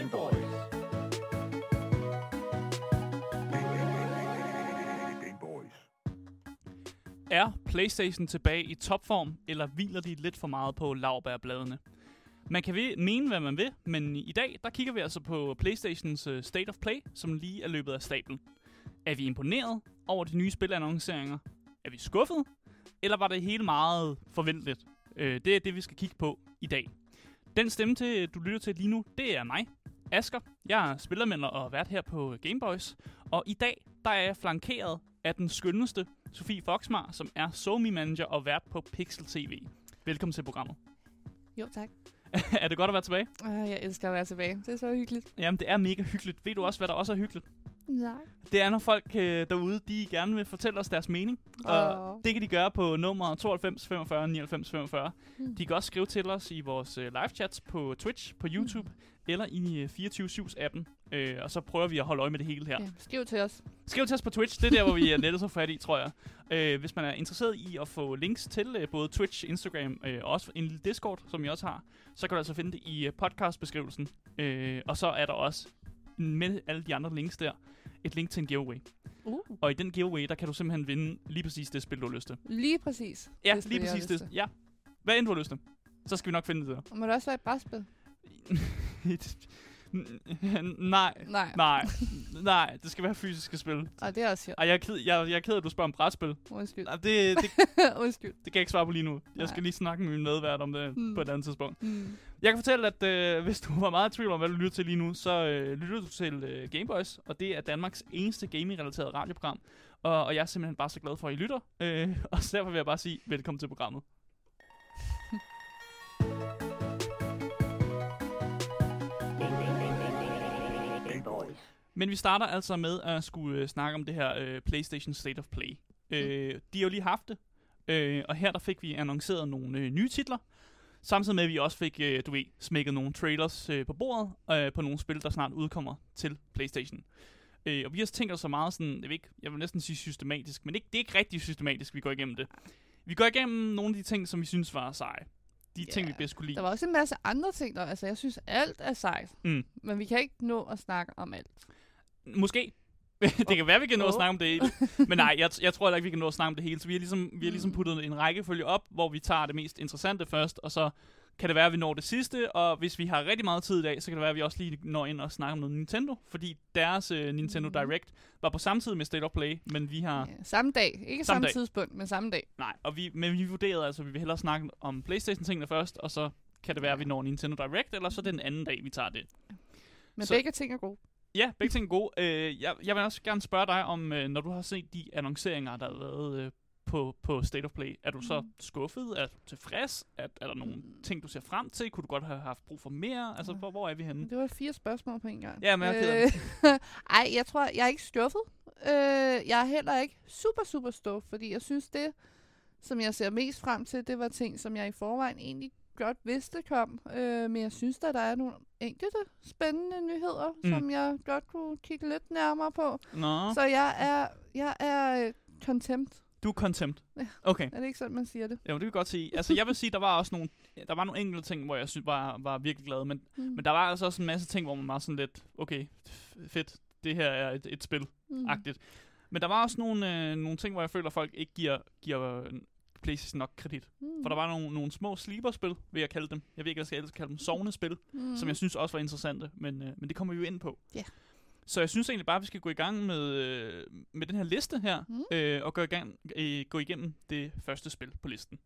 Gameboys. Er PlayStation tilbage i topform, eller hviler de lidt for meget på lavbærbladene? Man kan ved- mene, hvad man vil, men i dag der kigger vi altså på PlayStations uh, State of Play, som lige er løbet af stablen. Er vi imponeret over de nye spilannonceringer? Er vi skuffet? Eller var det hele meget forventeligt? Øh, det er det, vi skal kigge på i dag. Den stemme, til, du lytter til lige nu, det er mig, Asker. Jeg er spillermænder og vært her på Gameboys. Og i dag, der er jeg flankeret af den skønneste, Sofie Foxmar, som er SoMe Manager og vært på Pixel TV. Velkommen til programmet. Jo, tak. er det godt at være tilbage? Uh, jeg elsker at være tilbage. Det er så hyggeligt. Jamen, det er mega hyggeligt. Ved du også, hvad der også er hyggeligt? Nej. Det er, når folk øh, derude, de gerne vil fortælle os deres mening. Og det kan de gøre på nummer 92 45 99 45. Mm. De kan også skrive til os i vores øh, live chats på Twitch, på YouTube, eller i øh, 24-7's appen. Øh, og så prøver vi at holde øje med det hele her. Ja, skriv til os. Skriv til os på Twitch, det er der, hvor vi er nettet så fat i, tror jeg. Øh, hvis man er interesseret i at få links til øh, både Twitch, Instagram øh, og også en lille Discord, som jeg også har, så kan du altså finde det i øh, podcastbeskrivelsen. Øh, og så er der også med alle de andre links der, et link til en giveaway. Uh. Og i den giveaway, der kan du simpelthen vinde lige præcis det spil, du har lyst til. Lige præcis. Ja, Det lige præcis det. Ja. Hvad end du har lyst til, så skal vi nok finde det der. Må det også være et brætspil? nej, Nej. nej, nej, det skal være fysiske spil. Og det er også. Ej, jeg er ked, jeg, jeg er ked at du spørger om brætspil. Undskyld. Nej, det, det, Undskyld. det kan jeg ikke svare på lige nu. Jeg skal Nej. lige snakke med min medvært om det Hmm. på et andet tidspunkt. Mm. Jeg kan fortælle, at øh, hvis du var meget i tvivl om, hvad du lytter til lige nu, så øh, lytter du til øh, Gameboys, og det er Danmarks eneste gaming-relateret radioprogram. Og, og jeg er simpelthen bare så glad for, at I lytter. Øh, og så derfor vil jeg bare sige, velkommen til programmet. Men vi starter altså med at skulle øh, snakke om det her øh, PlayStation State of Play. Øh, de har jo lige haft det, øh, og her der fik vi annonceret nogle øh, nye titler, samtidig med at vi også fik, øh, du ved, smækket nogle trailers øh, på bordet øh, på nogle spil, der snart udkommer til PlayStation. Øh, og vi har tænkt os så meget sådan, jeg vil, ikke, jeg vil næsten sige systematisk, men ikke, det er ikke rigtig systematisk, vi går igennem det. Vi går igennem nogle af de ting, som vi synes var seje. De ting, vi bedst kunne lide. Der var også en masse andre ting, der. Altså, jeg synes, alt er sejt. Mm. Men vi kan ikke nå at snakke om alt. Måske. det kan være, vi kan nå at snakke om det hele. Men nej, jeg, jeg tror heller ikke, vi kan nå at snakke om det hele. Så vi har ligesom, vi har ligesom Mm. puttet en rækkefølge op, hvor vi tager det mest interessante først, og så kan det være, at vi når det sidste, og hvis vi har rigtig meget tid i dag, så kan det være, at vi også lige når ind og snakker om noget Nintendo, fordi deres uh, Nintendo Mm. Direct var på samme tid med State of Play, men vi har... Ja, samme dag. Ikke Samme samme, dag. tidspunkt, men samme dag. Nej, og vi, men vi vurderede altså, at vi vil hellere snakke om Playstation-tingene først, og så kan det være, at vi når Nintendo Direct, eller så den anden dag, vi tager det. Men så. begge ting er gode. Ja, begge ting er gode. Øh, jeg, jeg vil også gerne spørge dig om, øh, når du har set de annonceringer, der har været øh, på, på State of Play, er du så Mm. skuffet? Er du tilfreds? Er, er der nogle Mm. ting, du ser frem til? Kunne du godt have haft brug for mere? Altså, hvor, hvor er vi henne? Det var fire spørgsmål på en gang. Ja, men jeg er Øh, Ej, jeg tror, jeg er ikke skuffet. Øh, jeg er heller ikke super, super stof, fordi jeg synes det, som jeg ser mest frem til, det var ting, som jeg i forvejen egentlig godt vidste kom. Øh, men jeg synes, at der er nogle enkelte spændende nyheder, Mm. som jeg godt kunne kigge lidt nærmere på. Nå, Så jeg er, jeg er øh, contempt. du er contempt. Ja. Okay, Er det ikke sådan, man siger det? jo, det kan jeg godt sige. Altså, jeg vil sige, der var også nogle, der var nogle enkelte ting, hvor jeg synes, var, var virkelig glad, men, Mm. men der var altså også en masse ting, hvor man var sådan lidt, okay, fedt, det her er et, et spil. mm. Men der var også nogle, øh, nogle ting, hvor jeg føler, at folk ikke giver, giver PlayStation nok kredit. Mm. For der var nogle, nogle små sleeper-spil, vil jeg kalde dem. Jeg ved ikke, hvad jeg skal ellers kalde dem. Sovnespil, mm. mm. som jeg synes også var interessante. Men, øh, men det kommer vi jo ind på. Ja. Så jeg synes egentlig bare, at vi skal gå i gang med, øh, med den her liste her. Mm. Øh, og gå, i gang, øh, gå igennem det første spil på listen.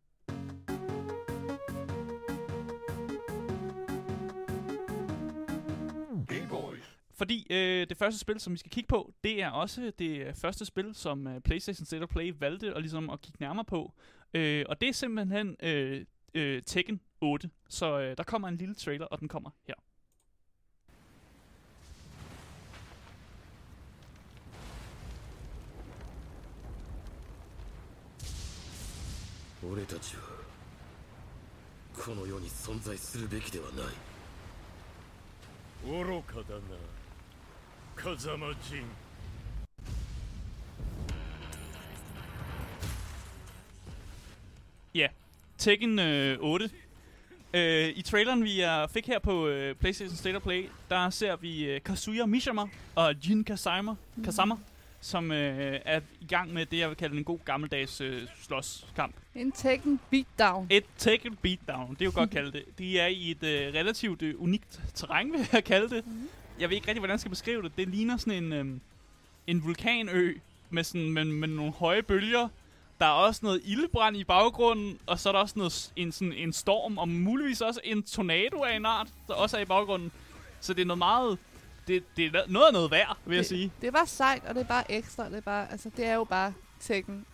Fordi øh, det første spil, som vi skal kigge på, det er også det øh, første spil, som øh, PlayStation State of Play valgte at, ligesom at kigge nærmere på. Øh, og det er simpelthen øh, øh, Tekken 8. Så øh, der kommer en lille trailer, og den kommer her. 俺たちはこの世に存在するべきではない愚かだな風間 陣 Tekken øh, 8 Øh, I traileren, vi er, fik her på øh, PlayStation State of Play, der ser vi øh, Kazuya Mishima og Jin Kazama, Kazama som øh, er i gang med det, jeg vil kalde en god gammeldags øh, slåskamp. En Tekken beatdown. Et Tekken Beatdown, det er jo godt kalde det. De er i et øh, relativt øh, unikt terræn, vil jeg kalde det. Mhm. Jeg ved ikke rigtig, hvordan jeg skal beskrive det. Det ligner sådan en, øh, en vulkanø med, sådan, med, med nogle høje bølger. Der er også noget ildebrand i baggrunden, og så er der også noget, en, sådan, en storm, og muligvis også en tornado af en art, der også er i baggrunden. Så det er noget meget... Det, det er noget af noget værd, vil jeg det, sige. Det er bare sejt, og det er bare ekstra. Det er, bare, altså, det er jo bare Tekken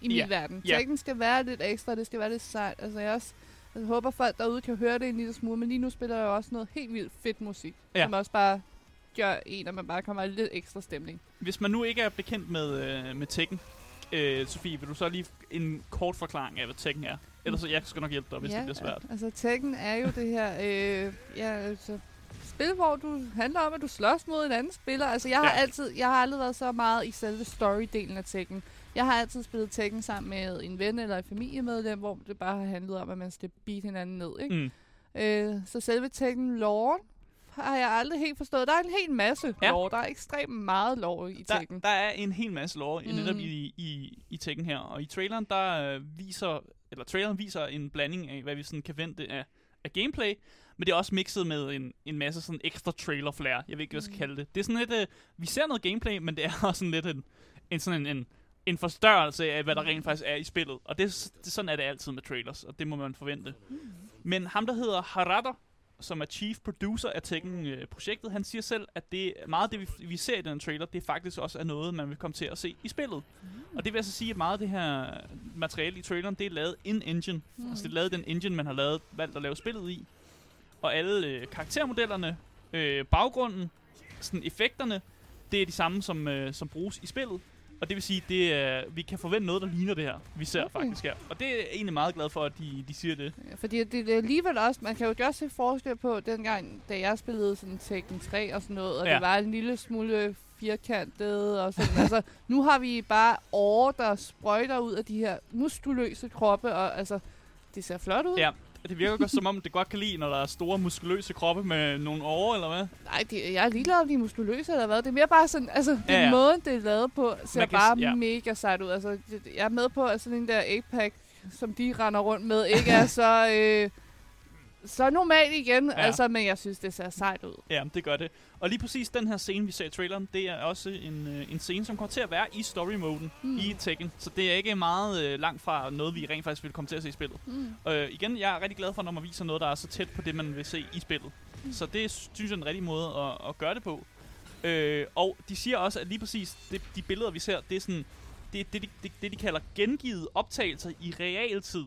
i min Ja. verden. Ja. Tekken skal være lidt ekstra, det skal være lidt sejt. Altså, jeg også jeg håber, folk derude kan høre det en lille smule, men lige nu spiller jeg jo også noget helt vildt fedt musik, Ja. som også bare gør en, at man bare kommer lidt ekstra stemning. Hvis man nu ikke er bekendt med, øh, med Tekken, øh, Sofie, vil du så lige en kort forklaring af, hvad Tekken er? Ellers så jeg skal nok hjælpe dig, hvis det bliver svært. Altså, Tekken er jo det her, øh, ja, altså, spil, hvor du handler om, at du slås mod en anden spiller. Altså, jeg har, Ja. altid, jeg har aldrig været så meget i selve story-delen af Tekken. Jeg har altid spillet Tekken sammen med en ven eller et familiemedlem, hvor det bare har handlet om, at man skal beat hinanden ned, ikke? Mm. Øh, så selve Tekken lore har jeg aldrig helt forstået. Der er en hel masse Ja. lore. Der er ekstremt meget lore i Der, Tekken. der er en hel masse lore mm. netop Mm. i, i, i Tekken her. Og i traileren, der øh, viser, eller traileren viser en blanding af, hvad vi sådan kan vente af, af gameplay. Men det er også mixet med en, en masse sådan ekstra trailer flair. Jeg ved ikke, hvad jeg skal Mm. kalde det. Det er sådan lidt, øh, vi ser noget gameplay, men det er også sådan lidt en, en sådan en, en, en forstørrelse af, hvad der rent faktisk er i spillet. Og det, det, sådan er det altid med trailers, og det må man forvente. Men ham, der hedder Harada, som er chief producer af Tekken-projektet, han siger selv, at det meget af det, vi, vi ser i den trailer, det faktisk også er noget, man vil komme til at se i spillet. Og det vil altså sige, at meget af det her materiale i traileren, det er lavet in-engine. Mm. Altså det er lavet den engine, man har lavet, valgt at lave spillet i. Og alle øh, karaktermodellerne, øh, baggrunden, sådan effekterne, det er de samme, som, øh, som bruges i spillet. Og det vil sige, det er, vi kan forvente noget, der ligner det her, vi ser Okay. faktisk her. Og det er jeg egentlig meget glad for, at de, de siger det. Ja, Fordi det, det er alligevel også, man kan jo godt se forskel på dengang, da jeg spillede sådan Tekken 3 og sådan noget, og Ja. det var en lille smule firkantet og sådan. altså, nu har vi bare åre, der sprøjter ud af de her muskuløse kroppe, og altså, det ser flot ud. Ja, det virker godt som om, det godt kan lide, når der er store muskuløse kroppe med nogle åre, eller hvad? Nej, det, jeg er ligeglad om de er muskuløse eller hvad. Det er mere bare sådan, altså, den Ja, måde, det er lavet på, ser Man kan bare ja. mega sejt ud. Altså, jeg er med på, at sådan en der 8-pack, som de render rundt med, ikke er så, øh, så normalt igen. Ja. Altså, men jeg synes, det ser sejt ud. Ja, det gør det. Og lige præcis den her scene, vi ser i traileren, det er også en, øh, en scene, som kommer til at være i story-moden mm. I Tekken. Så det er ikke meget øh, langt fra noget, vi rent faktisk vil komme til at se i spillet. Mm. Øh, igen, jeg er rigtig glad for, når man viser noget, der er så tæt på det, man vil se i spillet. Mm. Så det synes jeg er en rigtig måde at, at gøre det på. Øh, og de siger også, at lige præcis det, de billeder, vi ser, det er sådan... Det er det, de, det, det, de kalder gengivet optagelser i realtid,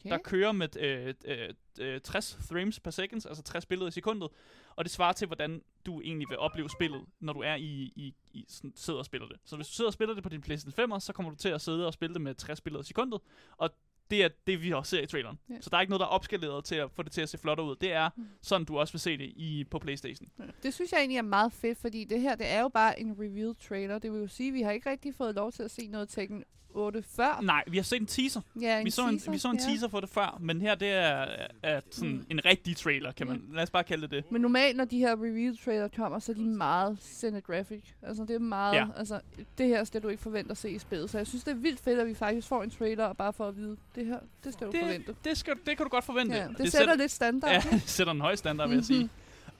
Okay. der kører med øh, øh, øh, 60 frames per second, altså 60 billeder i sekundet. Og det svarer til, hvordan du egentlig vil opleve spillet, når du er i, i, i sådan, sidder og spiller det. Så hvis du sidder og spiller det på din PlayStation 5, så kommer du til at sidde og spille det med 60 billeder i sekundet. Og det er det, vi også ser i traileren. Ja. Så der er ikke noget, der er opskaleret til at få det til at se flot ud. Det er Mm. sådan, du også vil se det i, på PlayStation. Det synes jeg egentlig er meget fedt, fordi det her, det er jo bare en reveal trailer. Det vil jo sige, at vi har ikke rigtig fået lov til at se noget Tekken 8 før. Nej, vi har set en teaser. Ja, vi, så en, vi så en ja. teaser for det før, men her det er, er sådan Mm. en rigtig trailer, kan man. Lad os bare kalde det det. Men normalt, når de her reveal trailer kommer, så er de meget cinegraphic. Altså, det er meget... Ja. Altså, det her skal du ikke forvente at se i spillet. Så jeg synes, det er vildt fedt, at vi faktisk får en trailer, og bare for at vide, det her, det skal du forvente. Det, det, skal, det kan du godt forvente. Ja, det, sætter lidt standard. Ja, det sætter en høj standard, vil jeg sige. Mhm.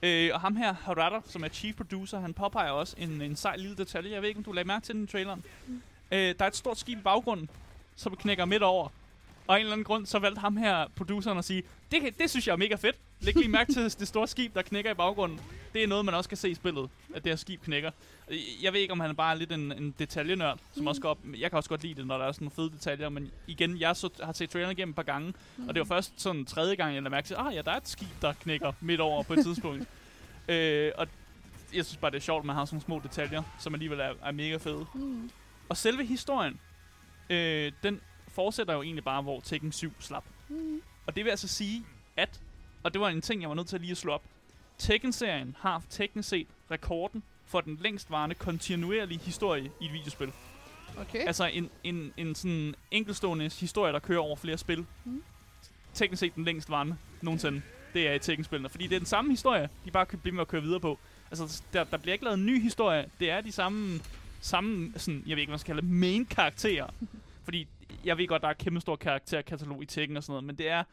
Øh, og ham her, Harada, som er chief producer, han påpeger også en, en sej lille detalje. Jeg ved ikke, om du lagde mærke til den i traileren. Mm. Øh, der er et stort skib i baggrunden, som knækker midt over. Og af en eller anden grund, så valgte ham her, produceren, at sige, det, kan, det synes jeg er mega fedt. Læg lige mærke til det store skib, der knækker i baggrunden. Det er noget, man også kan se i spillet, at det her skib knækker. Jeg ved ikke, om han er bare lidt en, en detaljenørd, som Mm. også går op. Jeg kan også godt lide det, når der er sådan nogle fede detaljer, men igen, jeg så, har set traileren igennem et par gange, Mm. og det var først sådan tredje gang, jeg lagde mærke til, ah ja, der er et skib, der knækker midt over på et tidspunkt. øh, og jeg synes bare, det er sjovt, at man har sådan små detaljer, som alligevel er, er mega fede. Mm. Og selve historien, øh, den fortsætter jo egentlig bare, hvor Tekken 7 slap. Mm. Og det vil altså sige, at, og det var en ting, jeg var nødt til lige at slå op, Tekken-serien har teknisk set rekorden for den længstvarende kontinuerlige historie i et videospil. Okay. Altså en, en, en sådan enkeltstående historie, der kører over flere spil. Mm. teknisk set den længst varende nogensinde. Det er i Tekken-spillene. Fordi det er den samme historie, de bare kan blive med at køre videre på. Altså, der, der bliver ikke lavet en ny historie. Det er de samme, samme sådan, jeg ved ikke, hvad man skal kalde main-karakterer. Fordi jeg ved godt, der er et kæmpe stor karakterkatalog i Tekken og sådan noget, men det er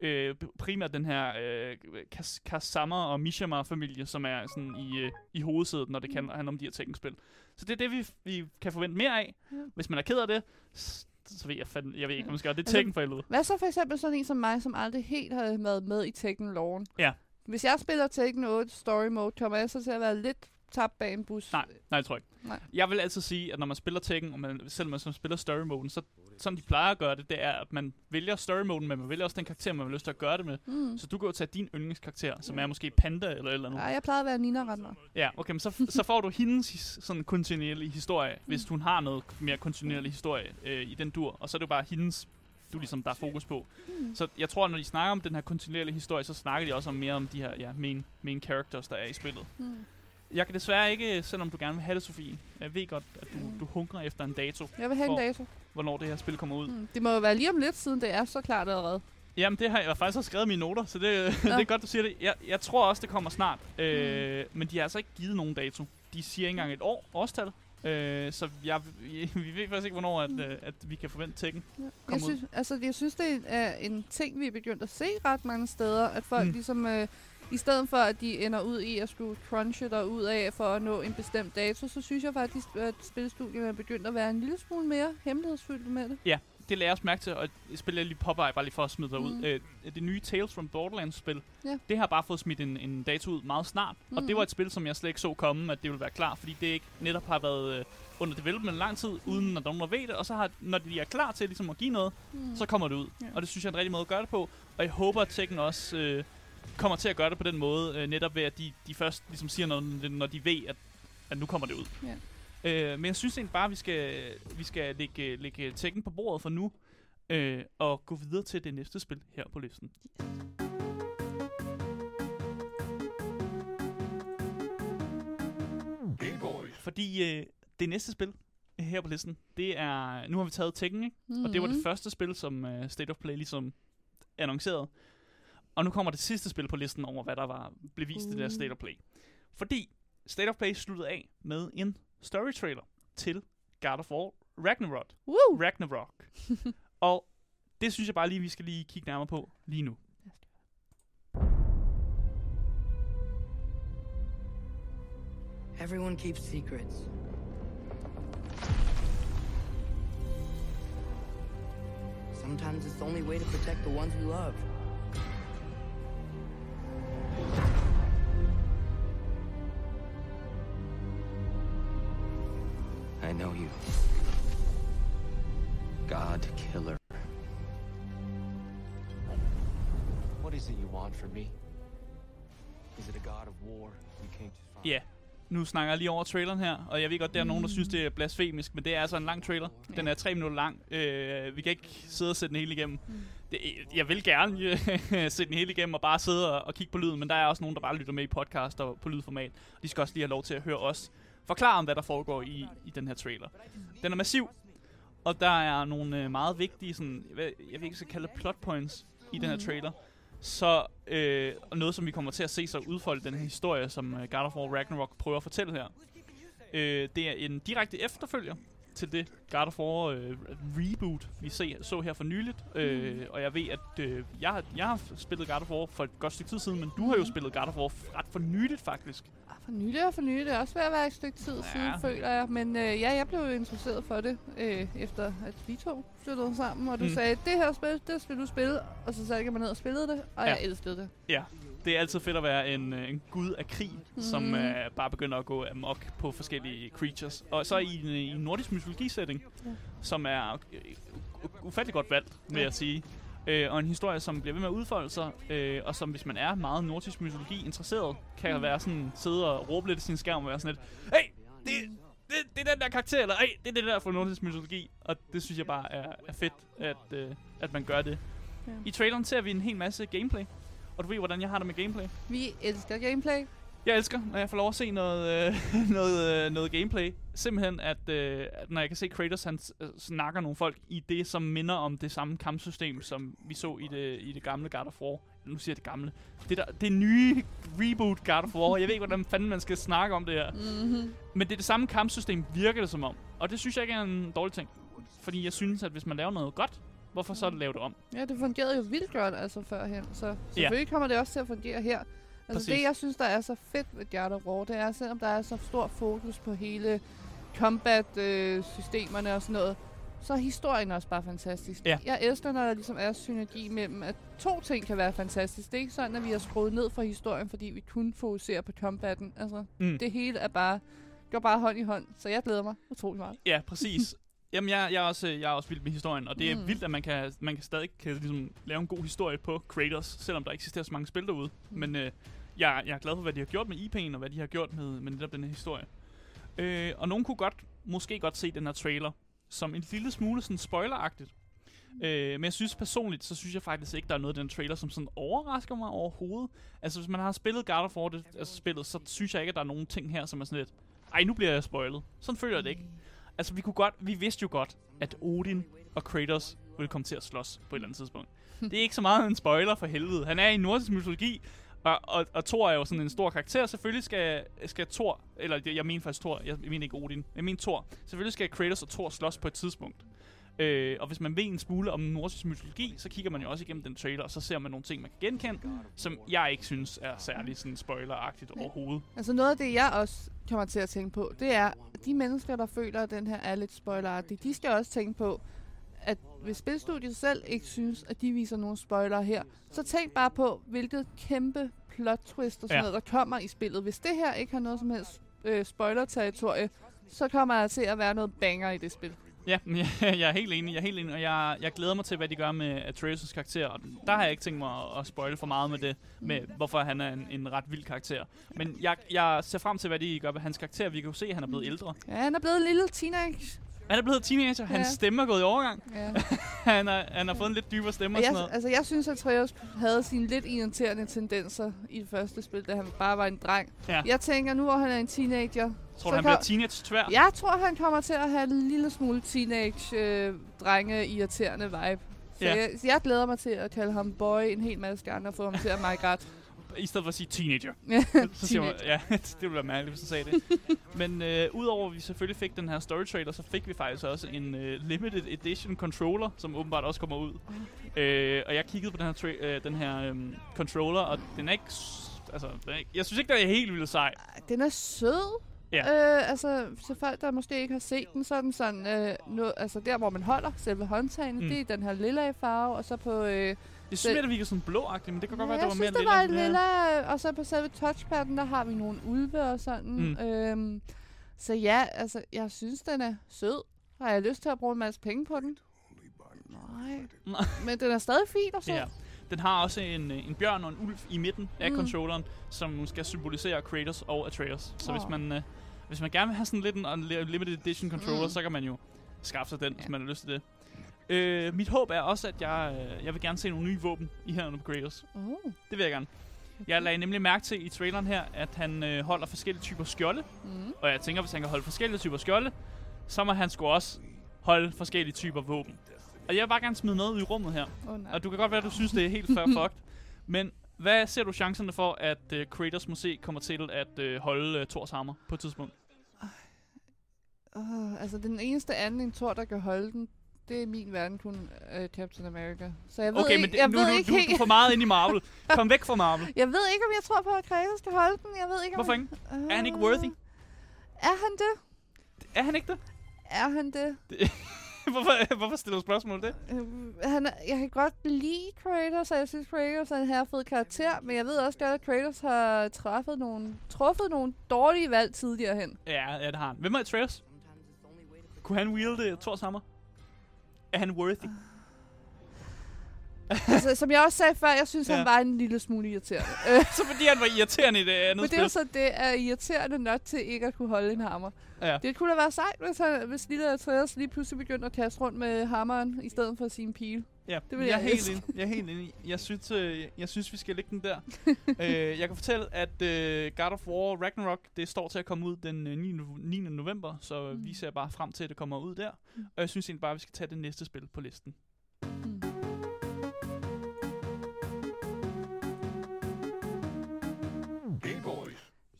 øh, primært den her øh, Kas- Kasama og Mishima-familie, som er sådan i, øh, i hovedsædet, når det kan handle om de her Tekken-spil. Så det er det, vi, vi kan forvente mere af. Ja. Hvis man er ked af det, så ved jeg, fandme, jeg ved ikke, hvad man skal gøre. Det er Altså, Tekken for helvede. Hvad så for eksempel sådan en som mig, som aldrig helt har været med i tekken loven Ja. Hvis jeg spiller Tekken 8 Story Mode, kommer jeg så til at være lidt tabt bag en bus? Nej, nej, jeg tror ikke. Nej. Jeg vil altid sige, at når man spiller Tekken, og man, selv man som spiller story mode, så som de plejer at gøre det, det er, at man vælger story mode, men man vælger også den karakter, man har lyst til at gøre det med. Mm. Så du kan jo tage din yndlingskarakter, som er måske Panda eller eller andet. Nej, jeg plejede at være Nina meget. Ja, okay, men så, så får du hendes sådan kontinuerlige historie, Mm. hvis hun har noget mere kontinuerlig historie øh, i den dur. Og så er det jo bare hendes, du ligesom, der er fokus på. Mm. Så jeg tror, når de snakker om den her kontinuerlige historie, så snakker de også om mere om de her ja, main, main characters, der er i spillet. Mm. Jeg kan desværre ikke, selvom du gerne vil have det, Sofie. Jeg ved godt, at du, du hungrer efter en dato, Jeg vil have en For- dato. hvornår det her spil kommer ud. Mm. Det må jo være lige om lidt siden, det er så klart allerede. Jamen, det har jeg faktisk også skrevet i mine noter, så det, det er godt, du siger det. Jeg, jeg tror også, det kommer snart. Øh, Men de har altså ikke givet nogen dato. De siger ikke engang et år, årstal. Øh, så jeg, vi ved faktisk ikke, hvornår at, øh, at vi kan forvente Tekken. Ja. Jeg, Kom ud. synes, altså, jeg synes, det er en ting, vi er begyndt at se ret mange steder, at folk Mm. mm. ligesom, øh, i stedet for at de ender ud i at skulle crunche der ud af for at nå en bestemt dato, så synes jeg faktisk, at spilstudierne er begyndt at være en lille smule mere hemmelighedsfuldt med det. Det lader jeg også mærke til, og jeg lige popper bare lige for at smide dig ud. Mm. Øh, det nye Tales from Borderlands-spil, Ja. det har bare fået smidt en, en dato ud meget snart. Mm. Og det var et spil, som jeg slet ikke så komme, at det ville være klar, fordi det ikke netop har været øh, under development lang tid, uden at nogen ved det. Og så har, når de er klar til ligesom at give noget, Mm. så kommer det ud. Ja. Og det synes jeg er en rigtig måde at gøre det på. Og jeg håber, at Tekken også øh, kommer til at gøre det på den måde, øh, netop ved, at de, de først ligesom siger noget, når de ved, at, at nu kommer det ud. Ja. Øh, men jeg synes egentlig bare, at vi skal, vi skal lægge, lægge Tekken på bordet for nu, øh, og gå videre til det næste spil her på listen. Game Boys. Fordi øh, det næste spil her på listen, det er... Nu har vi taget Tekken, ikke? Mm. Og det var det første spil, som uh, State of Play ligesom annoncerede. Og nu kommer det sidste spil på listen over, hvad der var blev vist i det der Uh. State of Play. Fordi State of Play sluttede af med en story trailer til God of War Ragnarok. Woo! Ragnarok. og det synes jeg bare lige, vi skal lige kigge nærmere på lige nu. Everyone keeps secrets. Sometimes it's the only way to protect the ones we love. Nu snakker jeg lige over traileren her, og jeg ved godt, der er nogen, der synes, det er blasfemisk, men det er altså en lang trailer. Den er tre minutter lang. Øh, vi kan ikke sidde og sætte den hele igennem. Det, jeg vil gerne øh, sætte den hele igennem og bare sidde og, og kigge på lyden, men der er også nogen, der bare lytter med i podcast og på lydformat. De skal også lige have lov til at høre os forklare om, hvad der foregår i, i den her trailer. Den er massiv, og der er nogle øh, meget vigtige, sådan, jeg ved, ikke, skal kalde plot points i den her trailer. Så øh, og noget, som vi kommer til at se sig udfolde den her historie, som øh, God of War Ragnarok prøver at fortælle her. Øh, det er en direkte efterfølger til det God of War øh, reboot, vi se, så her for nyligt. Øh, og jeg ved, at øh, jeg, jeg har spillet God of War for et godt stykke tid siden, men du har jo spillet God of War ret for nyligt, faktisk. Ah, For nylig og for nylig. Det er også ved at være et stykke tid Ja. siden, føler jeg. Men øh, ja, jeg blev interesseret for det, øh, efter at vi to flyttede sammen. Og du Mm. mm. sagde, det her spil, det skal du spille. Og så satte jeg mig ned og spillede det, og Ja. jeg elskede det. Ja, det er altid fedt at være en, øh, en gud af krig, mm. som Mhm. øh, bare begynder at gå amok på forskellige creatures. Og så i en, øh, i nordisk mytologi-setting, Ja. som er øh, ufattelig godt valgt, vil Ja. jeg sige. Øh, og en historie, som bliver ved med at udfolde sig, øh, og som hvis man er meget nordisk mytologi interesseret, kan Mm. være sådan, sidde og råbe lidt i sin skærm og være sådan lidt, hey, det, det, det er den der karakter, eller hey, det er det der fra nordisk mytologi. Og det synes jeg bare er, er fedt, at, øh, at man gør det. Ja. I traileren ser vi en hel masse gameplay. Og du ved, hvordan jeg har det med gameplay. Vi elsker gameplay. Jeg elsker, når jeg får lov at se noget, øh, noget, øh, noget gameplay. Simpelthen, at, øh, at når jeg kan se Kratos, han øh, snakker nogle folk i det, som minder om det samme kampsystem, som vi så i det, i det gamle God of War. Nu siger jeg det gamle. Det, der, det nye reboot God of War. Jeg ved ikke, hvordan fanden man skal snakke om det her. Mm-hmm. Men det er det samme kampsystem, virker det som om. Og det synes jeg ikke er en dårlig ting. Fordi jeg synes, at hvis man laver noget godt, hvorfor så lave det om? Ja, det fungerede jo vildt godt altså førhen, så selvfølgelig kommer det også til at fungere her. Altså Præcis. det, jeg synes, der er så fedt ved God of War, det er, selvom der er så stor fokus på hele combat-systemerne og sådan noget, så er historien også bare fantastisk. Ja. Jeg elsker, når der ligesom er synergi mellem, at to ting kan være fantastisk. Det er ikke sådan, at vi har skruet ned for historien, fordi vi kun fokuserer på combatten. Altså, Mm. det hele er bare, går bare hånd i hånd, så jeg glæder mig utrolig meget. Ja, præcis. Jamen, jeg, jeg, er også, jeg er også vild med historien, og det er Mm. vildt, at man kan, man kan stadig kan, ligesom, lave en god historie på Kratos, selvom der eksisterer så mange spil derude. Men øh, jeg, jeg er glad for, hvad de har gjort med IP'en, og hvad de har gjort med, med netop den her historie. Øh, og nogen kunne godt, måske godt se den her trailer som en lille smule sådan spoileragtigt. Øh, men jeg synes personligt, så synes jeg faktisk ikke, der er noget i den trailer, som sådan overrasker mig overhovedet. Altså, hvis man har spillet God of War, det, altså spillet, så synes jeg ikke, at der er nogen ting her, som er sådan lidt, ej, nu bliver jeg spoilet. Sådan føler jeg det ikke. Altså, vi kunne godt, vi vidste jo godt, at Odin og Kratos ville komme til at slås på et eller andet tidspunkt. Det er ikke så meget en spoiler for helvede. Han er i nordisk mytologi, og, og, og Thor er jo sådan en stor karakter. Selvfølgelig skal, skal Thor, eller jeg mener faktisk Thor, jeg mener ikke Odin, jeg mener Thor. Selvfølgelig skal Kratos og Thor slås på et tidspunkt. Øh, og hvis man ved en smule om nordisk mytologi, så kigger man jo også igennem den trailer, og så ser man nogle ting, man kan genkende, som jeg ikke synes er særlig sådan spoileragtigt overhovedet. Altså noget af det, jeg også kommer til at tænke på, det er, at de mennesker, der føler, at den her er lidt spoileragtig, de skal også tænke på, at hvis spilstudiet selv ikke synes, at de viser nogle spoilere her, så tænk bare på, hvilket kæmpe plot twist og sådan Ja. ja. noget, der kommer i spillet. Hvis det her ikke har noget som helst øh, spoiler-territorie, så kommer der til at være noget banger i det spil. Ja, jeg, jeg er helt enig, jeg er helt enig, og jeg, jeg glæder mig til, hvad de gør med Atreus' karakter, og der har jeg ikke tænkt mig at, at spoile for meget med det, med hvorfor han er en, en ret vild karakter. Men jeg, jeg ser frem til, hvad de gør med hans karakter. Vi kan jo se, at han er blevet ældre. Ja, han er blevet en lille teenage. Han er blevet teenager, hans Ja. stemme er gået i overgang. Ja. Han, er, han har fået en lidt dybere stemme og Og sådan jeg, noget. altså, jeg synes, at Treos havde sine lidt irriterende tendenser i det første spil, da han bare var en dreng. Ja. Jeg tænker, nu hvor han er en teenager, Tror du, han kan- bliver teenage tvær? Jeg tror, han kommer til at have en lille smule teenage øh, drenge irriterende vibe. Så Ja. jeg, jeg glæder mig til at kalde ham boy en hel masse gange og få ham til at my god. I stedet for at sige teenager. Så siger man, ja, det ville være mærkeligt, hvis du sagde det. Men øh, udover at vi selvfølgelig fik den her story trailer, så fik vi faktisk også en øh, limited edition controller, som åbenbart også kommer ud. Øh, og jeg kiggede på den her, tra- øh, den her øhm, controller, og den er ikke... Altså, den er ikke, jeg synes ikke, den er helt vildt sej. Den er sød. Ja. Øh, altså, til folk, der måske ikke har set den, så er den sådan, øh, no, altså der, hvor man holder selve håndtagen, Mm. det er den her lilla farve, og så på... Øh, Jeg synes, at det virker sådan blåagtigt, men det kan godt være, jeg at der var synes, mere der var en lilla. lilla, og så på selve touchpadden, der har vi nogle ulve og sådan. Mm. Øhm, så ja, altså, jeg synes, den er sød. Har jeg lyst til at bruge en masse penge på den? Nej. Men den er stadig fin og sød. Ja. Den har også en, øh, en bjørn og en ulv i midten af Mm. controlleren, som skal symbolisere Kratos og Atreus. Så hvis Åh. man, øh, hvis man gerne vil have sådan lidt en, en li- limited edition controller, Mm. så kan man jo skaffe sig den, hvis Ja. man har lyst til det. Øh, mit håb er også, at jeg, øh, jeg vil gerne se nogle nye våben i hænderne på Kratos. Uh. Det vil jeg gerne. Jeg lagde nemlig mærke til i traileren her, at han øh, holder forskellige typer skjolde. Mm. Og jeg tænker, hvis han kan holde forskellige typer skjolde, så må han sgu også holde forskellige typer våben. Og jeg vil bare gerne smide noget ud i rummet her. Oh, nej. Og du kan godt være, at du synes, det er helt fair fucked. Men hvad ser du chancerne for, at uh, Kratos måske kommer til at uh, holde uh, Thors hammer på et tidspunkt? Uh, altså, den eneste anden en Thor, der kan holde den, det er min verden kun uh, Captain America. Så jeg ved Okay, ikke, men det, jeg nu, ved du, ikke helt, du er for meget ind i Marvel. Kom væk fra Marvel. Jeg ved ikke, om jeg tror på, at Kratos kan holde den. Jeg ved ikke, om Hvorfor ikke? Uh, Er han ikke worthy? Er han det? Er han ikke det? Er han det? hvorfor, hvorfor stiller du spørgsmål det? Øh, han er, jeg kan godt lide Kratos, og jeg synes, Kratos er en herrefed karakter, men jeg ved også godt, at Kratos har truffet nogle, truffet nogle dårlige valg tidligere hen. Ja, ja, det har han. Hvem er Atreus? Kunne han wielde Thors hammer? Er han worthy? altså, som jeg også sagde før, jeg synes, Ja. han var en lille smule irriterende. Øh, Så fordi han var irriterende i det andet men det er jo så det er irriterende nok til ikke at kunne holde en hammer. Ja. Det kunne da være sejt, hvis, han, hvis lille Atreus lige pludselig begyndte at kaste rundt med hammeren, i stedet for sin pil. Ja, Det vil jeg, jeg er helt enig. jeg er helt enig. Jeg synes, øh, jeg synes vi skal lægge den der. øh, jeg kan fortælle, at øh, God of War Ragnarok, det står til at komme ud den øh, 9. nov- 9. november, så mm. vi ser bare frem til, at det kommer ud der. Mm. Og jeg synes egentlig bare, at vi skal tage det næste spil på listen. Mm.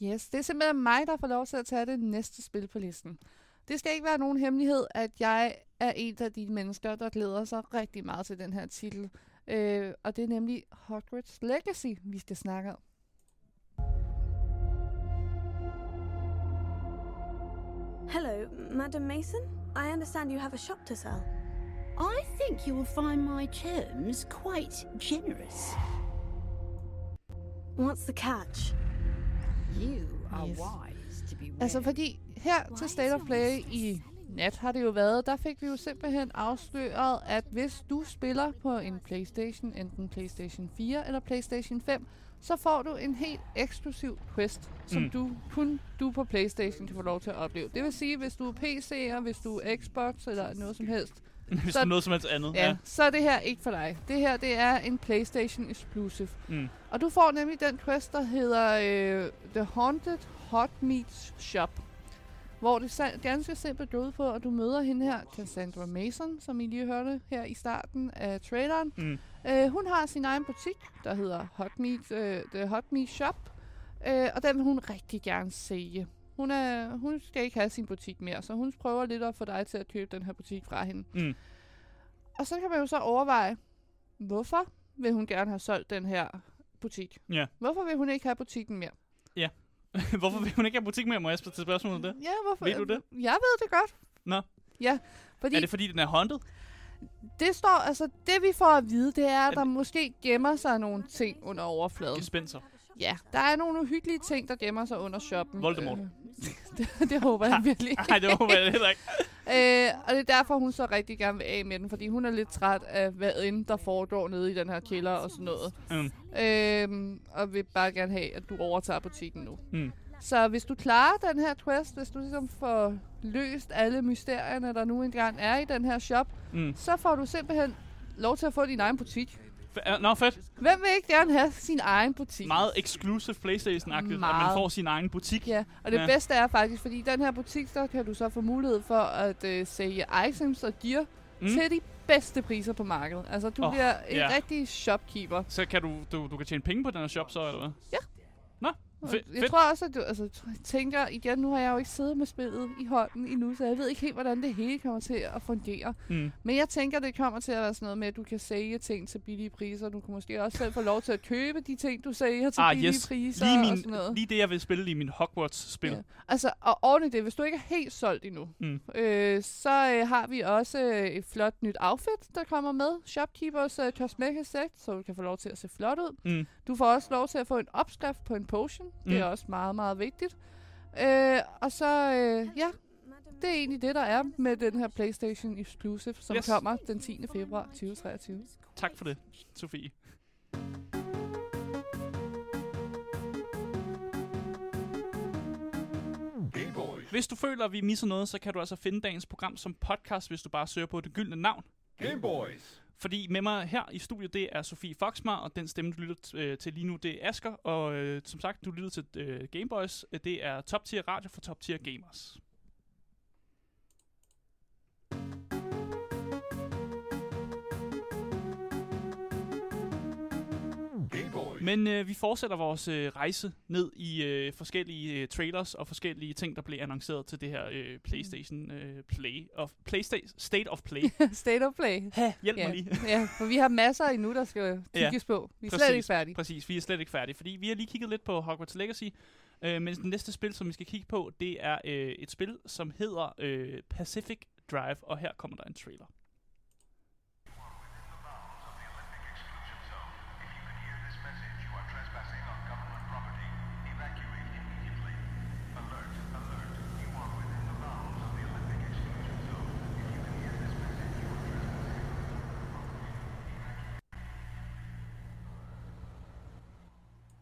Yes, det er simpelthen mig, der får lov til at tage det næste spil på listen. Det skal ikke være nogen hemmelighed, at jeg er en af de mennesker, der glæder sig rigtig meget til den her titel. Øh, og det er nemlig Hogwarts Legacy, vi skal snakke om. Hello, Madam Mason. I understand you have a shop to sell. I think you will find my terms quite generous. What's the catch? You are Yes. wise to be Altså wary. fordi her Why til State of Play i? Nat har det jo været, der fik vi jo simpelthen afsløret, at hvis du spiller på en Playstation, enten Playstation 4 eller Playstation 5, så får du en helt eksklusiv quest, som Mm. du kun du på Playstation kan få lov til at opleve. Det vil sige, hvis du er PC'er, hvis du er Xbox eller noget som helst, Hvis Så- er noget som helst andet. ja, så er det her ikke for dig. Det her, det er en Playstation exclusive. Mm. Og du får nemlig den quest, der hedder øh, The Haunted Hot Meat Shop. Hvor det ganske simpelt går ud på, at du møder hende her, Cassandra Mason, som I lige hørte her i starten af traileren. Mm. Øh, hun har sin egen butik, der hedder Hot Meat, øh, The Hot Meat Shop. Øh, og den vil hun rigtig gerne sælge. Hun, er, hun skal ikke have sin butik mere, så hun prøver lidt at få dig til at købe den her butik fra hende. Mm. Og så kan man jo så overveje, hvorfor vil hun gerne have solgt den her butik? Ja. Hvorfor vil hun ikke have butikken mere? Hvorfor vil hun ikke have butik mere, må jeg til spørgsmålet det? Ja, hvorfor? Ved du det? Jeg ved det godt. Nå. Ja, fordi Er det fordi, den er haunted? det står, altså det vi får at vide, det er, at Er der måske gemmer sig nogle ting under overfladen. Gespenser. Ja, der er nogle uhyggelige ting, der gemmer sig under shoppen. Voldemort. Øh, det, det håber jeg virkelig. Nej, det håber jeg heller ikke. Øh, og det er derfor, hun så rigtig gerne vil af med den, fordi hun er lidt træt af, hvad end der foregår nede i den her kælder og sådan noget. Mm. Øhm, og vil bare gerne have, at du overtager butikken nu. Mm. Så hvis du klarer den her quest, hvis du ligesom får løst alle mysterierne, der nu engang er i den her shop, Mm. så får du simpelthen lov til at få din egen butik. F- Nå, fedt. Hvem vil ikke gerne have sin egen butik? Meget exclusive Playstation-agtigt, at man får sin egen butik. Ja, og det Ja. bedste er faktisk, fordi i den her butik, der kan du så få mulighed for at øh, sælge items og gear Mm. til de bedste priser på markedet. Altså, du oh, bliver en yeah. rigtig shopkeeper. Så kan du, du, du kan tjene penge på den her shop så, eller hvad? Ja. Og fedt. jeg fedt. tror også, at du altså, tænker, igen, nu har jeg jo ikke siddet med spillet i hånden endnu, så jeg ved ikke helt, hvordan det hele kommer til at fungere. Mm. Men jeg tænker, det kommer til at være sådan noget med, at du kan sælge ting til billige priser. Du kan måske også selv få lov til at købe de ting, du sælger til Ah, billige yes. priser Lige, og min, sådan noget. lige det, jeg vil spille i min Hogwarts-spil. Ja. Altså, og i det, hvis du ikke er helt solgt endnu, Mm. øh, så øh, har vi også øh, et flot nyt outfit, der kommer med. Shopkeepers øh, cosmetic set, så du kan få lov til at se flot ud. Mm. Du får også lov til at få en opskrift på en potion. Det er Mm. også meget, meget vigtigt. Øh, og så, øh, ja, det er egentlig det, der er med den her PlayStation Exclusive, som Yes. kommer den 10. februar 2023. Tak for det, Sofie. Hvis du føler, at vi misser noget, så kan du altså finde dagens program som podcast, hvis du bare søger på det gyldne navn. Game Boys. Fordi med mig her i studiet, det er Sofie Foxmar, og den stemme, du lytter t- øh, til lige nu, det er Asker. Og øh, som sagt, du lytter til øh, Gameboys. Det er top tier radio for top tier gamers. Men øh, vi fortsætter vores øh, rejse ned i øh, forskellige øh, trailers og forskellige ting, der blev annonceret til det her øh, PlayStation øh, Play of PlayStation State of Play. State of Play. Ha, hjælp Ja. mig lige. ja, for vi har masser endnu, der skal kigges på. Vi er slet ikke færdige. Præcis, vi er slet ikke færdige, fordi vi har lige kigget lidt på Hogwarts Legacy, øh, men det næste spil, som vi skal kigge på, det er øh, et spil, som hedder øh, Pacific Drive, og her kommer der en trailer.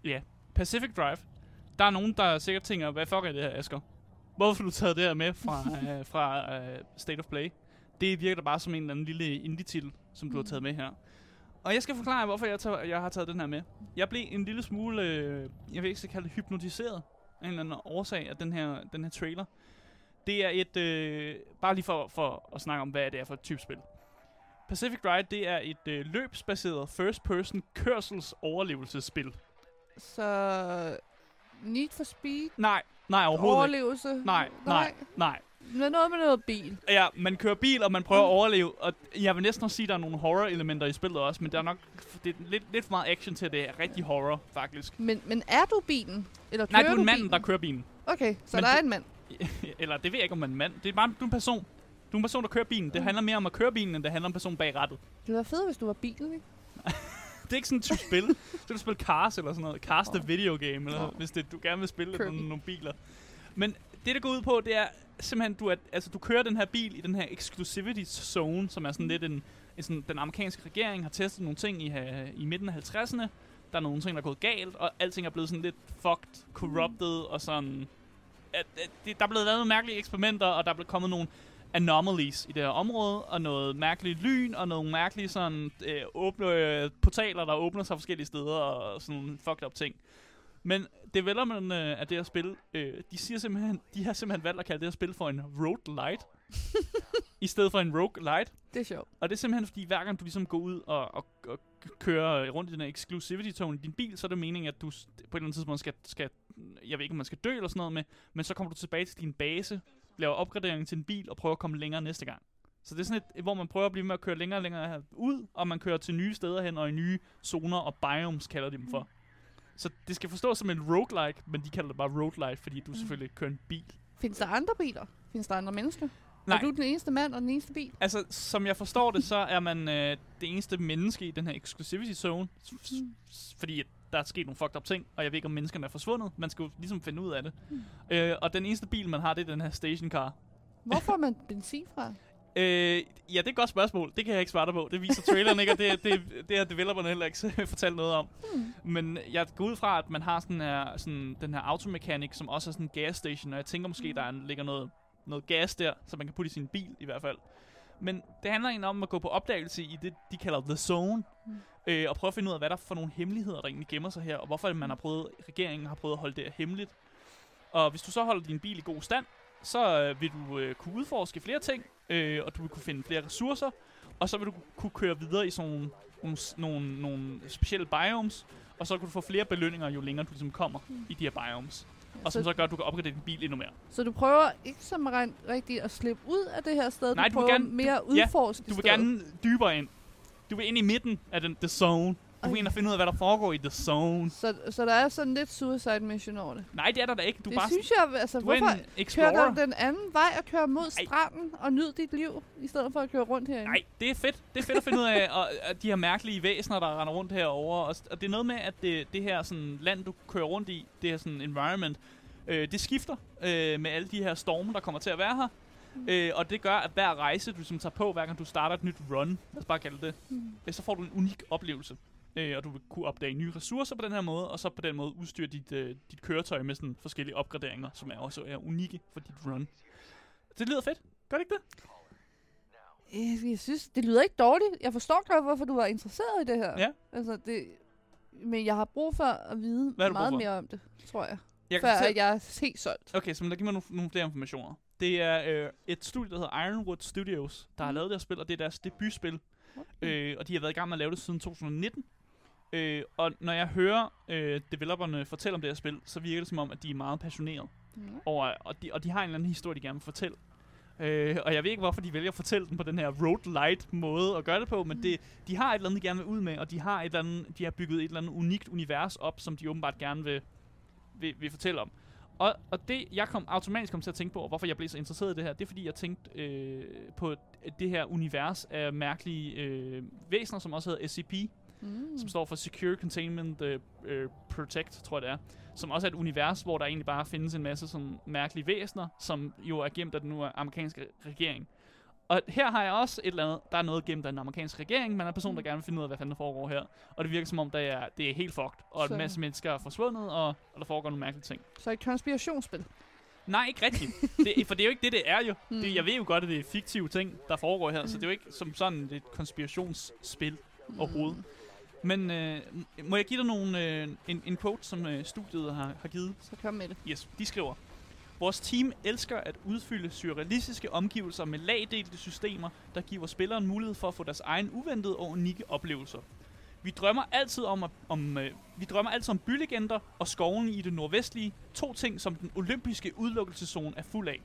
Ja, Pacific Drive. Der er nogen, der sikkert tænker, hvad fuck er det her, Asger? Hvorfor du taget det her med fra, øh, fra øh, State of Play? Det virker bare som en eller anden lille indie-titel, som du har taget med her. Og jeg skal forklare, hvorfor jeg, tager, jeg har taget den her med. Jeg blev en lille smule, øh, jeg vil ikke så kalde det hypnotiseret, af en eller anden årsag af den her, den her trailer. Det er et, øh, bare lige for, for at snakke om, hvad det er for et type spil. Pacific Ride, det er et øh, løbsbaseret first-person kørsels overlevelsesspil. Så Need for Speed, Nej, nej overhovedet ikke. overlevelse. Nej, nej, nej. Men noget med noget bil. Ja, man kører bil, og man prøver at overleve. Og jeg vil næsten også sige, at der er nogle horror-elementer i spillet også, men der er nok det er lidt, lidt for meget action til, at det er rigtig horror, faktisk. Men, men er du bilen? Eller Nej, kører du er en mand, bilen? der kører bilen. Okay, så Men der er en mand. Eller det ved jeg ikke, om man er en mand. Det er bare, du er en person. Du er en person, der kører bilen. Mm. Det handler mere om at køre bilen, end det handler om personen bag rattet. Det være fedt, hvis du var bilen, ikke? Det er ikke sådan et type spil. Så du spille Cars eller sådan noget. Cars the video game, eller Nå. hvis det, du gerne vil spille nogle, nogle biler. Men det, det går ud på, det er simpelthen, du, er, altså, du kører den her bil i den her exclusivity zone, som er sådan lidt en, en sådan, den amerikanske regering har testet nogle ting i, ha- i midten af 50'erne. Der er nogle ting, der er gået galt, og alting er blevet sådan lidt fucked, corrupted, og sådan... At, at det, der er blevet lavet nogle mærkelige eksperimenter, og der er blevet kommet nogle anomalies i det her område, og noget mærkeligt lyn, og nogle mærkelige sådan, øh, åbne, øh, portaler, der åbner sig forskellige steder, og sådan nogle fucked up ting. Men developerne øh, af det her spil, øh, de, siger simpelthen, de har simpelthen valgt at kalde det her spil for en road light, i stedet for en rogue light. Det er sjovt. Og det er simpelthen fordi, hver gang du ligesom går ud og, og, og kører rundt i den her exclusivity zone i din bil, så er det meningen, at du på et eller andet tidspunkt skal, skal, jeg ved ikke, om man skal dø eller sådan noget med, men så kommer du tilbage til din base, laver opgradering til din bil og prøver at komme længere næste gang. Så det er sådan et, hvor man prøver at blive med at køre længere og længere ud, og man kører til nye steder hen og i nye zoner og biomes kalder de dem for. Så det skal forstås som en roguelike, men de kalder det bare roguelite, fordi du selvfølgelig kører en bil. Findes der andre biler? Findes der andre mennesker? Nej. Er du den eneste mand og den eneste bil? Altså, som jeg forstår det, så er man øh, det eneste menneske i den her exclusivity zone. s- Fordi der er sket nogle fucked up ting, og jeg ved ikke, om menneskerne er forsvundet. Man skal jo ligesom finde ud af det. Øh, og den eneste bil, man har, det er den her stationcar. Hvor får man benzin fra? Øh, ja, det er et godt spørgsmål. Det kan jeg ikke svare dig på. Det viser traileren ikke, og det, det, det har developerne heller ikke fortalt noget om. Hmm. Men jeg går ud fra, at man har sådan her, sådan, den her automekanik, som også er sådan en gas station, og jeg tænker måske, der er, ligger noget, noget gas der, så man kan putte i sin bil i hvert fald. Men det handler egentlig om at gå på opdagelse i det, de kalder The Zone, Mm. øh, og prøve at finde ud af, hvad der er for nogle hemmeligheder, der egentlig gemmer sig her, og hvorfor man har prøvet, regeringen har prøvet at holde det hemmeligt. Og hvis du så holder din bil i god stand, så øh, vil du øh, kunne udforske flere ting, øh, og du vil kunne finde flere ressourcer, og så vil du kunne køre videre i sådan nogle, nogle, nogle, nogle specielle biomes, og så kan du få flere belønninger, jo længere du ligesom kommer i de her biomes. Og som Så- så gør, at du kan opgradere din bil endnu mere. Så du prøver ikke som rent rigtigt at slippe ud af det her sted? Nej, du du prøver gerne- mere ja, udforske Du vil gerne dybere ind. Du vil ind i midten af den, the zone. Du Okay. ind og finde ud af, hvad der foregår i the zone. Så, så der er sådan lidt suicide mission over det. Nej, det er der da ikke. Du det bare synes jeg, altså, du hvorfor kører du den anden vej og kører mod stranden og nyd dit liv, i stedet for at køre rundt herinde? Nej, det er fedt. Det er fedt at finde ud af og, at de her mærkelige væsener, der render rundt herover. Og, og det er noget med, at det, det her sådan, land, du kører rundt i, det her sådan environment, øh, det skifter øh, med alle de her storme, der kommer til at være her. Øh, og det gør, at hver rejse, du ligesom tager på, hver gang du starter et nyt run, lad os bare kalde det, Mm. øh, så får du en unik oplevelse. Øh, og du vil kunne opdage nye ressourcer på den her måde, og så på den måde udstyre dit, øh, dit køretøj med sådan forskellige opgraderinger, som er også er unikke for dit run. Det lyder fedt. Gør det ikke det? Øh, Jeg synes, det lyder ikke dårligt. Jeg forstår godt, hvorfor du var interesseret i det her. Ja. Altså, det, men jeg har brug for at vide Hvad har meget mere om det, tror jeg. Jeg Før fortælle- at jeg er helt solgt. Okay, så give mig nogle, nogle flere informationer. Det er øh, et studie, der hedder Ironwood Studios, der har Mhm. lavet det her spil, og det er deres debutspil. Øh, og de har været i gang med at lave det siden 2019. Øh, og når jeg hører øh, developerne fortælle om det her spil, så virker det som om, at de er meget passionerede Mhm. over, og de, og de har en eller anden historie, de gerne vil fortælle. Øh, og jeg ved ikke, hvorfor de vælger at fortælle den på den her road light måde at gøre det på, men det, de har et eller andet, de gerne vil ud med, og de har, et eller andet, de har bygget et eller andet unikt univers op, som de åbenbart gerne vil, vil, vil fortælle om. Og, og det, jeg kom automatisk kom til at tænke på, og hvorfor jeg blev så interesseret i det her, det er, fordi jeg tænkte øh, på det her univers af mærkelige øh, væsener, som også hedder SCP, Mm. som står for Secure Containment øh, øh, Protect, tror jeg det er. Som også er et univers, hvor der egentlig bare findes en masse sådan mærkelige væsener, som jo er gemt af den nu amerikanske regering. Og her har jeg også et eller andet, der er noget gemt af den amerikanske regering, men er en person, der gerne vil finde ud af, hvad fanden der foregår her. Og det virker som om, det er, det er helt fucked, og Så- en masse mennesker er forsvundet, og, og der foregår nogle mærkelige ting. Så et konspirationsspil. Nej, ikke rigtigt. Det, for det er jo ikke det, det er jo. Det, jeg ved jo godt, at det er fiktive ting, der foregår her, så det er jo ikke som sådan et konspirationsspil overhovedet. Men øh, må jeg give dig nogle, øh, en, en quote, som øh, studiet har, har givet? Så kom med det. Yes, de skriver. Vores team elsker at udfylde surrealistiske omgivelser med lagdelte systemer, der giver spilleren mulighed for at få deres egen uventede og unikke oplevelser. Vi drømmer altid om, at, om øh, vi drømmer altid om bylegender og skoven i det nordvestlige, to ting som den olympiske udelukkelseszone er fuld af.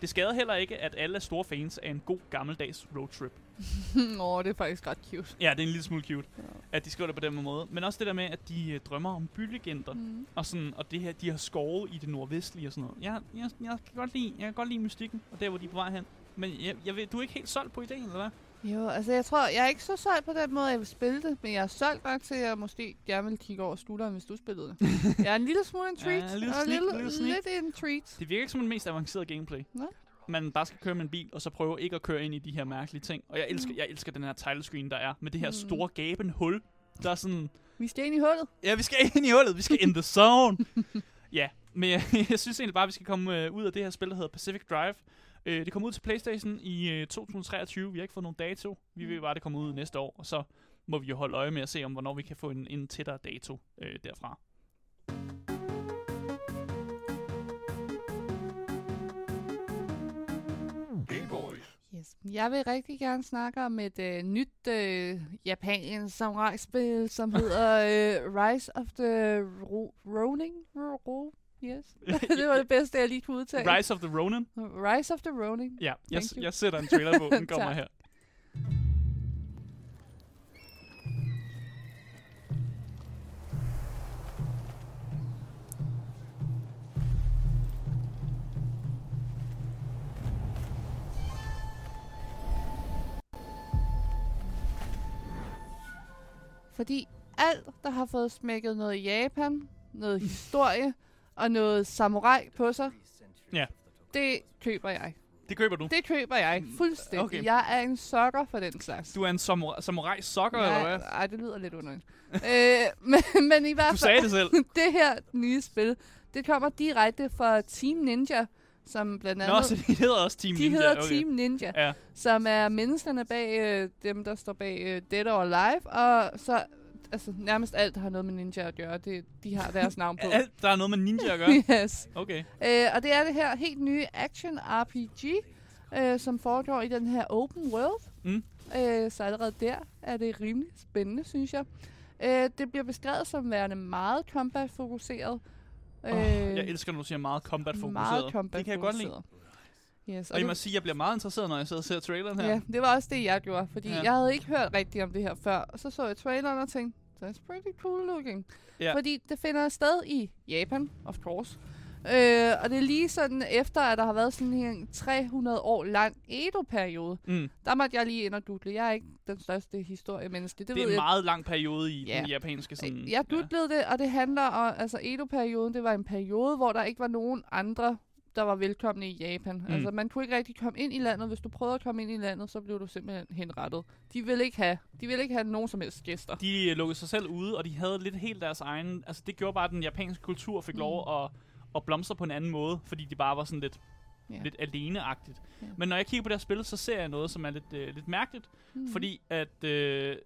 Det skader heller ikke, at alle er store fans af en god gammeldags roadtrip. Åh, det er faktisk ret cute. Ja, det er en lille smule cute, at de skriver det på den måde. Men også det der med, at de øh, drømmer om bylegender. Mm. Og, sådan, og det her, de har skove i det nordvestlige og sådan noget. Jeg, jeg, jeg, kan godt lide, jeg kan godt lide mystikken, og der, hvor de er på vej hen. Men jeg, jeg ved, du er ikke helt solgt på ideen, eller hvad? Jo, altså jeg tror, jeg er ikke så solgt på den måde, jeg vil spille det, men jeg er solgt nok til, at jeg måske gerne vil kigge over skulderen, hvis du spillede det. jeg er en lille smule en Ja, treat, en lille og sneak, lille, lille sneak. lidt en treat. Det virker ikke som den mest avancerede gameplay. Nej. Man bare skal køre med en bil, og så prøve ikke at køre ind i de her mærkelige ting. Og jeg elsker, jeg elsker den her title screen, der er, med det her Mm. store gabende hul. Der er sådan, Vi skal ind i hullet. ja, vi skal ind i hullet, vi skal in the zone. ja, men jeg, jeg synes egentlig bare, at vi skal komme øh, ud af det her spil, der hedder Pacific Drive. Øh, det kommer ud til Playstation i øh, 2023. Vi har ikke fået nogen dato. Vi ved bare, at det kommer ud næste år, og så må vi jo holde øje med at se, om hvornår vi kan få en, en tættere dato øh, derfra. Yes. Jeg vil rigtig gerne snakke om et øh, nyt øh, japansk samurai-spil, som hedder øh, Rise of the Ro- Ronin. Ro- Ro- yes. det var det bedste, jeg lige kunne udtale. Rise of the Ronin. Rise of the Ronin. Ja, jeg, Thank you. jeg sætter en trailer på. Den kommer her. Fordi alt, der har fået smækket noget Japan, noget historie og noget samurai på sig, Ja. det køber jeg. Det køber du. Det køber jeg fuldstændig. Okay. Jeg er en sokker for den slags. Du er en samurai, samurai sokker, eller hvad? Ej, det lyder lidt underligt. øh, men, men i hvert Du fald, sagde det selv. det her nye spil, det kommer direkte fra Team Ninja, som blandt andet... Nå, så de hedder også Team de Ninja. hedder okay. Team Ninja, Ja. som er menneskerne bag øh, dem, der står bag øh, Dead or Alive, og så altså, nærmest alt der har noget med ninja at gøre. Det, de har deres navn på. Alt, der er noget med ninja at gøre. yes. Okay. Øh, og det er det her helt nye action RPG, øh, som foregår i den her open world. Mm. Øh, så allerede der er det rimelig spændende, synes jeg. Øh, det bliver beskrevet som værende meget combat-fokuseret. Oh, jeg elsker, når du siger meget combat-fokuseret. Meget combat Det kan jeg godt lide. Yes, Og jeg det- må sige, at jeg bliver meget interesseret, når jeg sidder og ser traileren her. Ja, det var også det, jeg gjorde, fordi Ja. ja. jeg havde ikke hørt rigtigt om det her før. Og så så jeg traileren og tænkte, that's pretty cool looking. Ja. Fordi det finder sted i Japan, of course. Øh, og det er lige sådan efter, at der har været sådan en 300 år lang Edo-periode. Mm. Der måtte jeg lige ind og dudle. Jeg er ikke den største historiemenneske. Det, Det, ved er en jeg. meget lang periode i Ja. den japanske sådan... Jeg dudlede det, og det handler om, altså Edo-perioden, det var en periode, hvor der ikke var nogen andre, der var velkomne i Japan. Mm. Mm. Altså man kunne ikke rigtig komme ind i landet. Hvis du prøvede at komme ind i landet, så blev du simpelthen henrettet. De ville ikke have, de ville ikke have nogen som helst gæster. De øh, lukkede sig selv ude, og de havde lidt helt deres egen... Altså, det gjorde bare, at den japanske kultur fik Mm. lov at, at blomstre på en anden måde, fordi de bare var sådan lidt, Ja. lidt aleneagtigt. Ja. Men når jeg kigger på det her spil, så ser jeg noget, som er lidt, øh, lidt mærkeligt, Mhm. fordi at... Øh,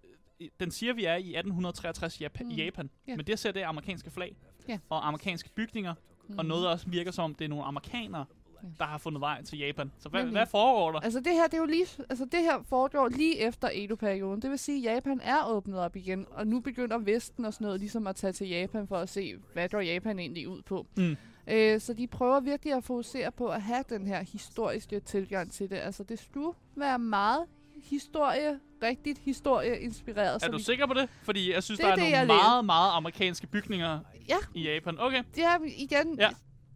den siger, vi er i 1863 Jap- Mm. i Japan, Ja. men det ser det er amerikanske flag Ja. og amerikanske bygninger, og Mhm. noget der også virker som, det er nogle amerikanere, Ja. der har fundet vej til Japan. Så hvad, Nemlig. hvad foregår der? Altså det her, det er jo lige, altså det her foregår lige efter Edo-perioden. Det vil sige, at Japan er åbnet op igen, og nu begynder Vesten og sådan noget ligesom at tage til Japan for at se, hvad går Japan egentlig ud på. Mm. Øh, så de prøver virkelig at fokusere på at have den her historiske tilgang til det. Altså det skulle være meget historie, rigtigt historie-inspireret. Er så du vi- sikker på det? Fordi jeg synes, Det der er er det, nogle meget, meget amerikanske bygninger Ja. i Japan. Okay. Er igen... Ja.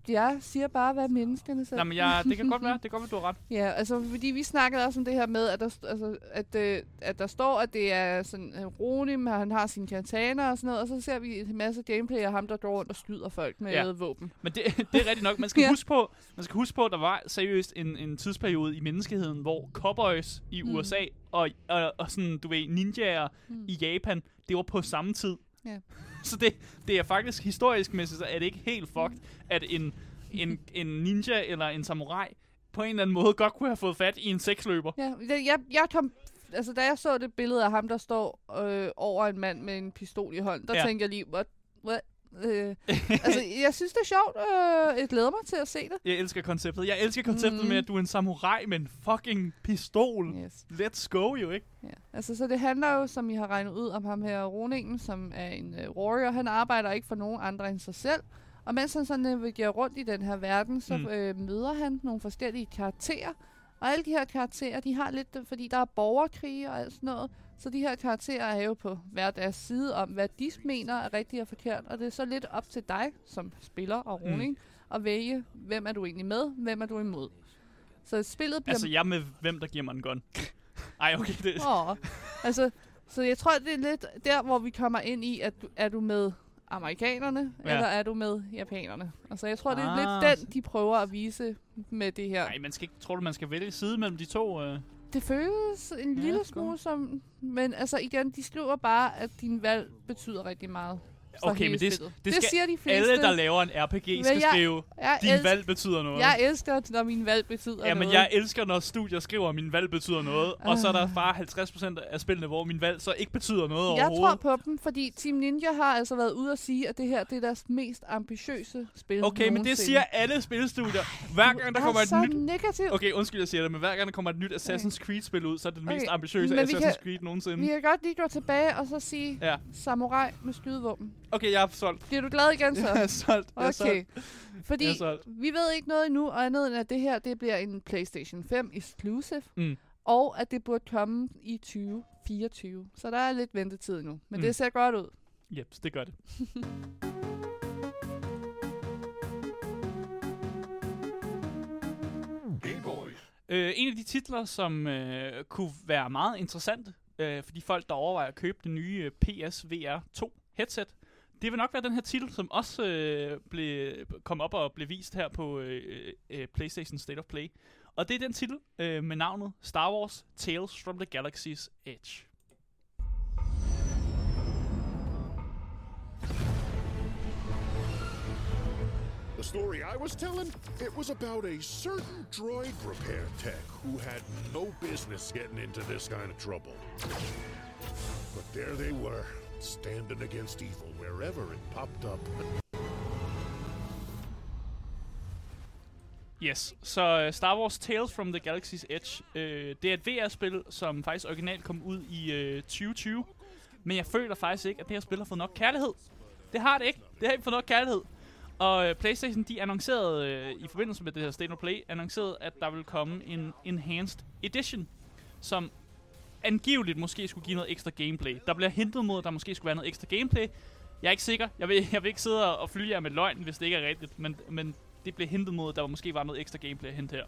Jeg siger bare, hvad menneskene selv. Jamen, jeg, det kan godt være, det kan godt være, du har ret. Ja, altså fordi vi snakkede også om det her med, at der, st- altså, at, øh, at der står, at det er sådan øh, Ronim, han har sine katana og sådan noget, og så ser vi en masse gameplay af ham, der går rundt og skyder folk med Ja. ja. våben. Men det, det er rigtigt nok. Man skal, Ja. huske på, man skal huske på, at der var seriøst en, en tidsperiode i menneskeheden, hvor cowboys i Mm. USA og, og, og sådan, du ved, ninjaer Mm. i Japan, det var på samme tid. Ja. Så det, det er faktisk historisk mæssigt, så er det ikke helt fucked, at en en, en ninja eller en samurai på en eller anden måde godt kunne have fået fat i en seksløber. Ja, jeg, jeg, jeg kom... Altså, da jeg så det billede af ham, der står øh, over en mand med en pistol i hånden, der Ja. ja. tænkte jeg lige, what? what? Øh, altså, jeg synes, det er sjovt. Øh, jeg glæder mig til at se det. Jeg elsker konceptet. Jeg elsker konceptet Mhm. med, at du er en samurai med en fucking pistol. Yes. Let's go, jo, ikke? Ja. Altså, så det handler jo, som I har regnet ud, om ham her Roningen, som er en uh, warrior. Han arbejder ikke for nogen andre end sig selv. Og mens han så navigerer rundt i den her verden, så Mm. mm. øh, møder han nogle forskellige karakterer. Og alle de her karakterer, de har lidt, fordi der er borgerkrige og alt sådan noget. Så de her karakterer er jo på hver deres side om, hvad de mener er rigtigt og forkert. Og det er så lidt op til dig, som spiller og Mm. Roning, at vælge, hvem er du egentlig med, hvem er du imod. Så spillet bliver Altså, jeg med, hvem der giver mig en gun. Ej, okay, det... Åh, altså, så jeg tror, det er lidt der, hvor vi kommer ind i, at du, er du med amerikanerne, ja. eller er du med japanerne? Altså, jeg tror, det er Ah, lidt den, de prøver at vise med det her. Nej, man skal ikke... Tror du, man skal vælge side mellem de to? Øh? Det føles en Ja, lille smule som... Men altså, igen, de skriver bare, at din valg betyder rigtig meget. Okay, men det, spillet. det, skal siger de fleste. alle, der laver en RPG, skal jeg- skrive, jeg din elsk- valg betyder noget. Jeg elsker, når min valg betyder Ja, men noget. jeg elsker, når studier skriver, at min valg betyder noget, og så er der Ah. bare 50% af spillene, hvor min valg så ikke betyder noget Jeg overhovedet. tror på dem, fordi Team Ninja har altså været ude at sige, at det her det er deres mest ambitiøse spil Okay, men det siger alle spilstudier. Hver gang der er kommer et nyt... negativ. Okay, undskyld, jeg siger det, men hver gang der kommer et nyt Assassin's Creed-spil ud, så er det det mest Okay, ambitiøse men vi Assassin's kan- Creed nogensinde. Vi kan godt lige gå tilbage og så sige Ja. samurai med skydevåben. Okay, jeg er solgt. Bliver du glad igen så? Jeg er solgt. Jeg er Okay. solgt. Fordi Jeg er solgt. vi ved ikke noget endnu, og andet end at det her det bliver en PlayStation 5 exclusive, Mm. og at det burde komme i 2024. Så der er lidt ventetid nu, men Mm. det ser godt ud. Jeps, det gør det. Øh, en af de titler, som øh, kunne være meget interessante øh, for de folk, der overvejer at købe det nye øh, PSVR 2 headset, det vil nok være den her titel, som også øh, blev, kom op og blev vist her på øh, øh, PlayStation State of Play. Og det er den titel øh, med navnet Star Wars Tales from the Galaxy's Edge. The story I was telling, it was about a certain droid repair tech who had no business getting into this kind of trouble. But there they were, standing against evil wherever it popped up. Yes, så øh, Star Wars Tales from the Galaxy's Edge, øh, det er et VR-spil, som faktisk originalt kom ud i øh, 2020. Men jeg føler faktisk ikke, at det her spil har fået nok kærlighed. Det har det ikke. Det har ikke fået nok kærlighed. Og øh, PlayStation, de annoncerede øh, i forbindelse med det her State of Play, annoncerede, at der vil komme en Enhanced Edition, som angiveligt måske skulle give noget ekstra gameplay. Der bliver hintet mod, at der måske skulle være noget ekstra gameplay. Jeg er ikke sikker. Jeg vil, jeg vil ikke sidde og flyve jer med løgn, hvis det ikke er rigtigt. Men, men det blev hintet mod, at der måske var noget ekstra gameplay at hente her.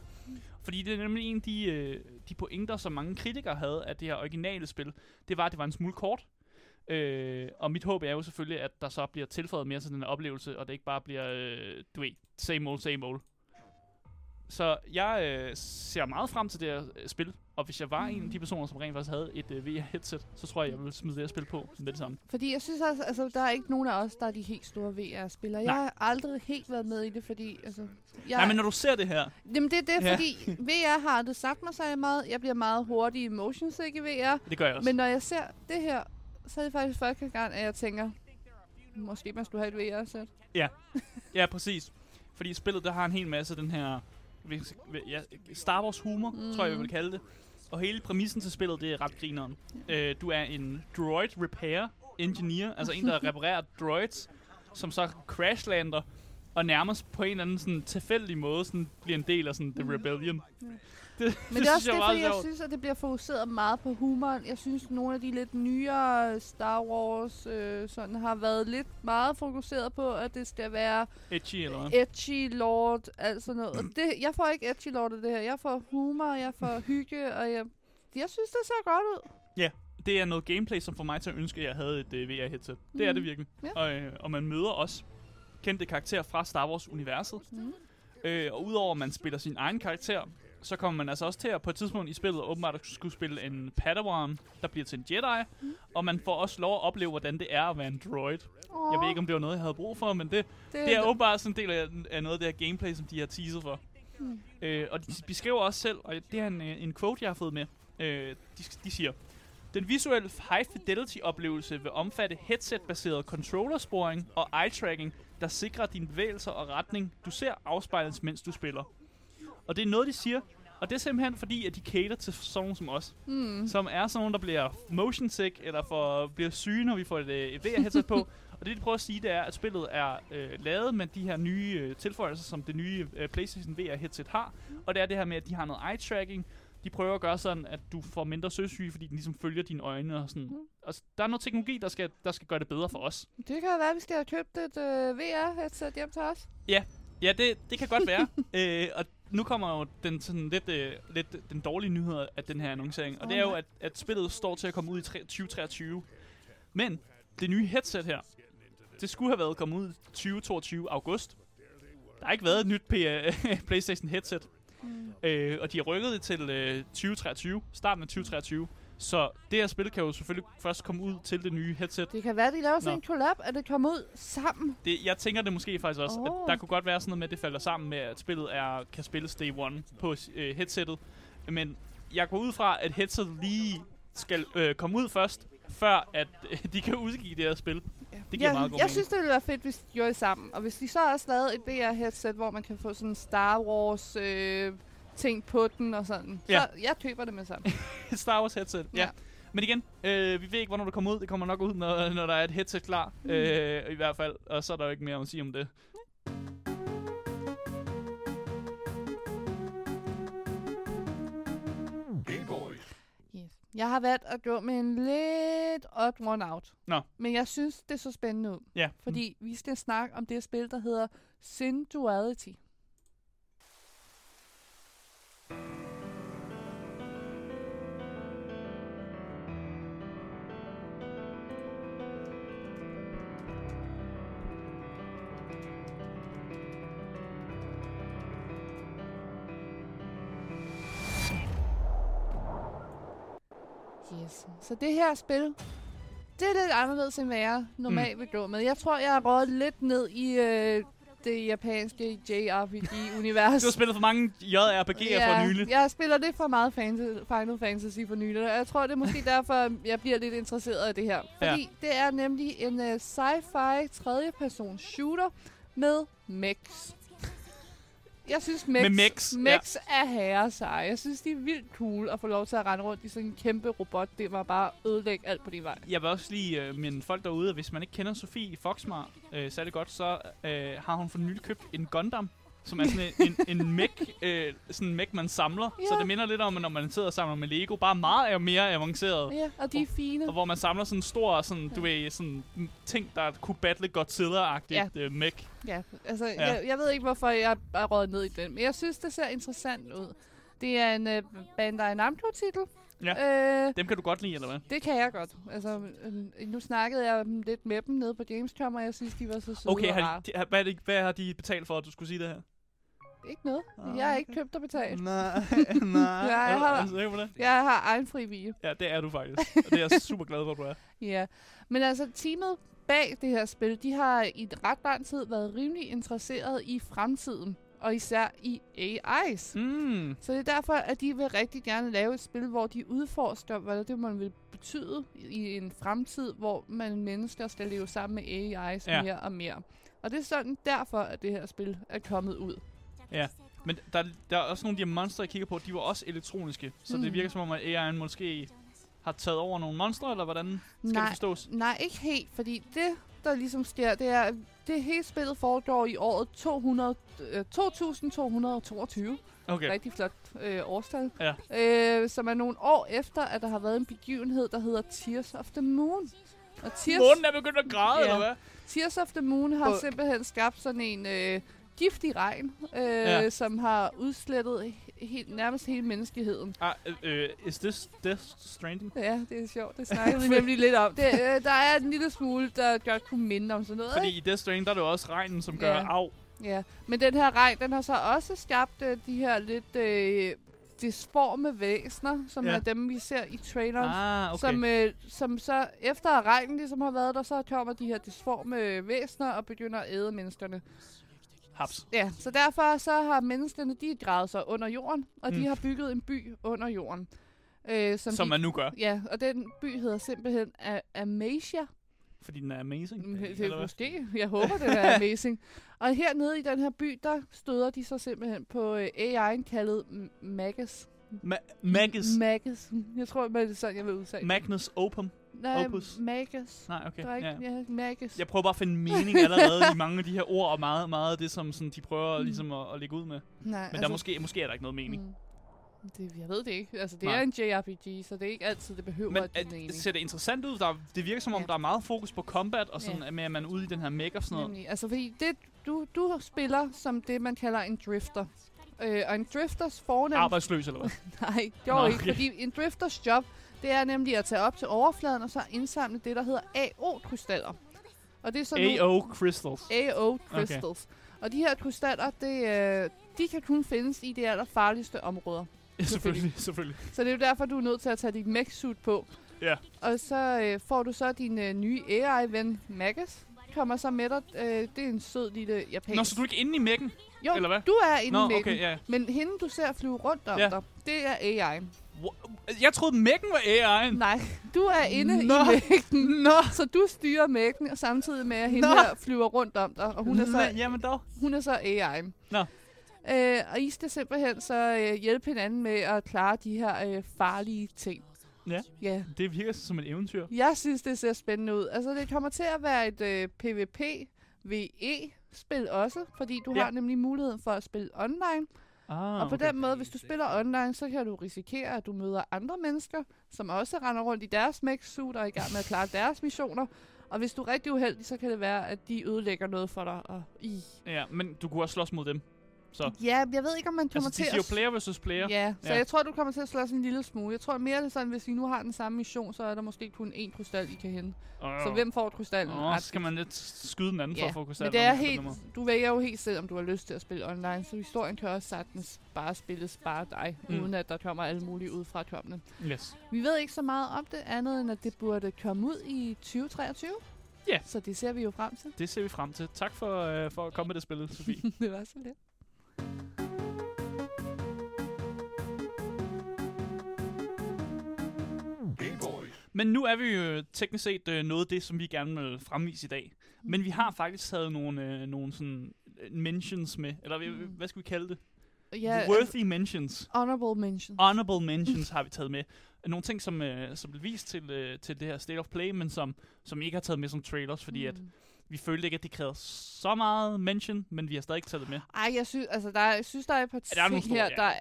Fordi det er nemlig en af de, øh, de pointer, som mange kritikere havde af det her originale spil. Det var, at det var en smule kort. Øh, og mit håb er jo selvfølgelig, at der så bliver tilføjet mere til den her oplevelse, og det ikke bare bliver, øh, du ved, same old, same old. Så jeg øh, ser meget frem til det her øh, spil, og hvis jeg var en af de personer, som rent faktisk havde et øh, VR-headset, så tror jeg, jeg ville smide det her spil på med det samme. Fordi jeg synes altså, altså, der er ikke nogen af os, der er de helt store VR-spillere. Jeg har aldrig helt været med i det, fordi... Altså, jeg, Nej, men når du ser det her, Jamen det er det, Ja. fordi VR har aldrig sagt mig så meget. Jeg bliver meget hurtig i motion sick i VR. det gør jeg også. Men når jeg ser det her, så er det faktisk første gang, at jeg tænker, måske man skulle have et VR-sæt. Ja, ja præcis. Fordi spillet, der har en hel masse den her ja, Star Wars humor, mm. tror jeg, jeg vil kalde det. Og hele præmissen til spillet, det er ret grineren. Øh, du er en droid repair engineer, altså en, der reparerer droids, som så crashlander og nærmest på en eller anden sådan tilfældig måde sådan bliver en del af sådan The Rebellion. Det, Men det er også det, fordi jeg synes, at det bliver fokuseret meget på humoren. Jeg synes, at nogle af de lidt nyere Star Wars øh, sådan har været lidt meget fokuseret på, at det skal være Edgy eller hvad? edgy lord, alt sådan noget. Og det, jeg får ikke edgy lord af det her. Jeg får humor, jeg får hygge, og jeg, jeg synes, det ser godt ud. Ja, det er noget gameplay, som får mig til at ønske, at jeg havde et uh, VR-headset. Det er Mhm. det virkelig. Ja. Og, øh, og man møder også kendte karakterer fra Star Wars-universet. Mm. Øh, og udover at man spiller sin egen karakter, så kommer man altså også til at på et tidspunkt i spillet åbenbart at skulle spille en Padawan, der bliver til en Jedi. Mm. Og man får også lov at opleve, hvordan det er at være en droid. Åh, Jeg ved ikke, om det var noget, jeg havde brug for, men det, det er åbenbart sådan en del af, af noget af det her gameplay, som de har teaset for. Hmm. Øh, og de beskriver også selv, og det er en, øh, en quote, jeg har fået med. Øh, de, de siger, den visuelle high fidelity oplevelse vil omfatte headset-baseret controllersporing og eye-tracking, der sikrer dine bevægelser og retning, du ser afspejles, mens du spiller. Og det er noget, de siger, og det er simpelthen fordi, at de cater til sådan nogle som os, Hmm. som er sådan nogle, der bliver motion sick, eller får, bliver syge, når vi får et, øh, et VR-headset på. Og det, de prøver at sige, det er, at spillet er øh, lavet med de her nye øh, tilføjelser, som det nye øh, PlayStation VR-headset har. Og det er det her med, at de har noget eye-tracking. De prøver at gøre sådan, at du får mindre søsyge, fordi den ligesom følger dine øjne og sådan. Mm. Og s- der er noget teknologi, der skal, der skal gøre det bedre for os. Det kan være, at vi skal have købt et øh, VR-headset hjem til os. Ja, ja det, det kan godt være. øh, og nu kommer jo den, sådan lidt, øh, lidt den dårlige nyhed af den her annoncering. Og det er jo, at, at spillet står til at komme ud i tre- 2023. Men det nye headset her, det skulle have været kommet ud i 2022 august. Der har ikke været et nyt P- PlayStation headset. Mm. Øh, og de har rykket det til øh, 2023, starten af 2023. Så det her spil kan jo selvfølgelig først komme ud til det nye headset. Det kan være, de laver sådan en collab, at det kommer ud sammen. Det, jeg tænker det måske faktisk også, oh. at der kunne godt være sådan noget med, at det falder sammen med, at spillet er, kan spilles day one på øh, headsettet. Men jeg går ud fra, at headsetet lige skal øh, komme ud først, før at øh, de kan udgive det her spil. Det giver jeg, meget god jeg mening. synes, det ville være fedt, hvis de gjorde det sammen. Og hvis de så også lavede et VR-headset, hvor man kan få sådan en Star Wars øh, ting på den og sådan. Ja. Så jeg køber det med sammen. Star Wars headset, ja. Ja. Men igen, øh, vi ved ikke, hvornår det kommer ud. Det kommer nok ud, når, når der er et headset klar. Mm. Øh, I hvert fald. Og så er der jo ikke mere at sige om det. Game Boys. Yes. Jeg har valgt at gå med en lidt odd one out. Nå. Men jeg synes, det så spændende ud. Ja. Fordi vi skal snakke om det spil, der hedder Sin Så det her spil, det er lidt anderledes end hvad jeg normalt mm. vil gå med. Jeg tror, jeg har rådet lidt ned i øh, det japanske JRPG-univers. Du har spillet for mange JRPG'er for nylig. Jeg spiller lidt for meget fantasy, Final Fantasy for nylig, og jeg tror, det er måske derfor, jeg bliver lidt interesseret i det her. Fordi ja. det er nemlig en uh, sci-fi tredjepersons shooter med mechs. Jeg synes, mechs, Med mechs, mechs er herre seje. Jeg synes, de er vildt cool at få lov til at rende rundt i sådan en kæmpe robot. Det var bare ødelægge alt på din vej. Jeg vil også lige øh, minde folk derude, at hvis man ikke kender Sofie Foxmar øh, særlig godt, så øh, har hun for nylig købt en Gundam, som er sådan en, en, en mech, øh, sådan en mech, man samler. Ja. Så det minder lidt om, når man sidder og samler med Lego, bare meget er mere avanceret. Ja, og de er fine. Og hvor man samler sådan en stor, sådan, du ved, sådan ting, der kunne battle Godzilla-agtigt Ja. øh, mech. Ja, altså, Ja. ja. Jeg, jeg ved ikke, hvorfor jeg er røget ned i den, men jeg synes, det ser interessant ud. Det er en uh, Bandai Namco-titel. Ja. Øh, Dem kan du godt lide, eller hvad? det kan jeg godt. Altså, øh, nu snakkede jeg lidt med dem nede på Gamescom, og jeg synes, de var så søde Okay, har de, har- hvad, er det, hvad har de betalt for, at du skulle sige det her? Ikke noget. Ah, Jeg har ikke købt og betalt. Nej, nej. Jeg er, har- er du på det? Jeg har egen fri vilje. Ja, det er du faktisk. Og det er jeg super glad for, at du er. Ja, men altså teamet bag det her spil, de har i ret lang tid været rimelig interesseret i fremtiden, og især i AI's. Mm. Så det er derfor, at de vil rigtig gerne lave et spil, hvor de udforsker, hvad det man vil betyde i en fremtid, hvor man mennesker skal leve sammen med AI's ja. mere og mere. Og det er sådan derfor, at det her spil er kommet ud. Ja, men der, der er også nogle af de her monster, jeg kigger på, de var også elektroniske. Så mm. det virker som om, at AI'en måske har taget over nogle monstre, eller hvordan skal Nej. det forstås? Nej, ikke helt, fordi det, der ligesom sker, det er, det hele spillet foregår i året 200, øh, 2222. Okay. Rigtig flot øh, årstal. Ja. Øh, som er nogle år efter, at der har været en begivenhed, der hedder Tears of the Moon. Og Tears, Månen er begyndt at græde, Ja. eller hvad? Tears of the Moon har Hvor- simpelthen skabt sådan en øh, giftig regn, øh, Ja. som har udslettet he- helt, nærmest hele menneskeheden. Ah, øh, is this Death Stranding? Ja, det er sjovt. Det snakkede vi nemlig lidt om. Det, øh, der er en lille smule, der godt kunne minde om sådan noget. Fordi i Death Stranding, der er det jo også regnen, som gør Ja. af. Ja, men den her regn, den har så også skabt øh, de her lidt øh, disforme væsner, som Ja. er dem, vi ser i traileren. Ah, okay. Som, øh, som så, efter rækken ligesom har været der, så kommer de her disforme væsner og begynder at æde menneskerne. Haps. Ja, så derfor så har menneskene, de gravet sig under jorden, og mm. De har bygget en by under jorden. Øh, som Som de, man nu gør. Ja, og den by hedder simpelthen A- Amasia. Fordi den er amazing. Mm, Det er måske. Jeg håber, det er amazing. Og hernede i den her by, der støder de så simpelthen på øh, AI'en kaldet Magus. Ma- Magus. Magus. Jeg tror, det er sådan, jeg vil udtale. Magnus Opum. Nej, Opus. Magus. Nej, okay. Der er ikke, ja. ja, Magus. Jeg prøver bare at finde mening allerede i mange af de her ord, og meget, meget af det, som sådan, de prøver Mm. ligesom at, at lægge ud med. Nej, Men altså, der er måske, måske er der ikke noget mening. Mm. Det, jeg ved det ikke. Altså, det Nej. er en JRPG, så det er ikke altid, det behøver Men at at, mening. ser det interessant ud? Der, det virker som om, Ja. der er meget fokus på combat, og sådan Ja. med, at man er ude i den her mech og sådan noget. Nemlig. Altså, fordi det, du, du spiller som det, man kalder en drifter. Øh, og en drifters fornem... Arbejdsløs, eller hvad? Nej, det var Nå, ikke. okay. Fordi en drifters job, det er nemlig at tage op til overfladen, og så indsamle det, der hedder AO-krystaller. Og det er sådan nogle- AO Crystals. AO crystals. Okay. Og de her krystaller, det, øh, de kan kun findes i de allerfarligste områder. Ja, selvfølgelig, selvfølgelig. Så det er jo derfor, du er nødt til at tage dit mech-suit på. Ja. Og så øh, får du så din øh, nye AI-ven, Magus, kommer så med dig. Øh, det er en sød lille japansk... Nå, så du er ikke inde i mækken? Jo, eller hvad? du er inde Nå, i mækken. okay, ja. Men hende, du ser flyve rundt om Ja. dig, det er AI'en. Jeg troede, mækken var AI'en. Nej, du er inde Nå. i mækken. Nå. Så du styrer mækken, og samtidig med, at hende Nå. her flyver rundt om dig. Og hun er så, Nå, jamen dog. hun er så AI'en. Nå. Øh, og I skal simpelthen så øh, hjælpe hinanden med at klare de her øh, farlige ting. Ja. Ja. Det virker som et eventyr. Jeg synes, det ser spændende ud. Altså, det kommer til at være et øh, PvP-VE-spil også, fordi du Ja. ja. har nemlig muligheden for at spille online. Ah, og på okay. den måde, hvis du spiller online, så kan du risikere, at du møder andre mennesker, som også render rundt i deres mech suit og er i gang med at klare deres missioner. Og hvis du er rigtig uheldig, så kan det være, at de ødelægger noget for dig. Og, i. Ja, men du kunne også slås mod dem. Så. Ja, jeg ved ikke, om man kommer Altså, til at... player versus player. Ja, så Ja. jeg tror, du kommer til at slås en lille smule. Jeg tror mere, det er sådan, hvis I nu har den samme mission, så er der måske kun én krystal, I kan hente. Åh. Så hvem får krystallen? Åh, så skal man lidt skyde den anden for at få Men krystallen. det er helt, du vælger jo helt selv, om du har lyst til at spille online, så historien kan også sagtens bare spilles bare dig, Mm. uden at der kommer alle mulige ud fra kommende. Yes. Vi ved ikke så meget om det, andet end at det burde komme ud i 2023. Ja. Så det ser vi jo frem til. Det ser vi frem til. Tak for, øh, for at komme med det spil, Sofie. det var så lidt. Men nu er vi jo teknisk set øh, noget af det, som vi gerne vil fremvise i dag. Men vi har faktisk taget nogle, øh, nogle sådan øh, mentions med. Eller mm. hvad skal vi kalde det? Ja, Worthy mentions. Honorable mentions. Honorable mentions har vi taget med. Nogle ting, som, øh, som blev vist til, øh, til det her State of Play, men som, som ikke har taget med som trailers, fordi mm. at vi følte ikke, at det krævede så meget mention, men vi har stadig ikke taget det med. Ej, jeg synes, altså, der er, jeg synes, der er et par ting her, ja, der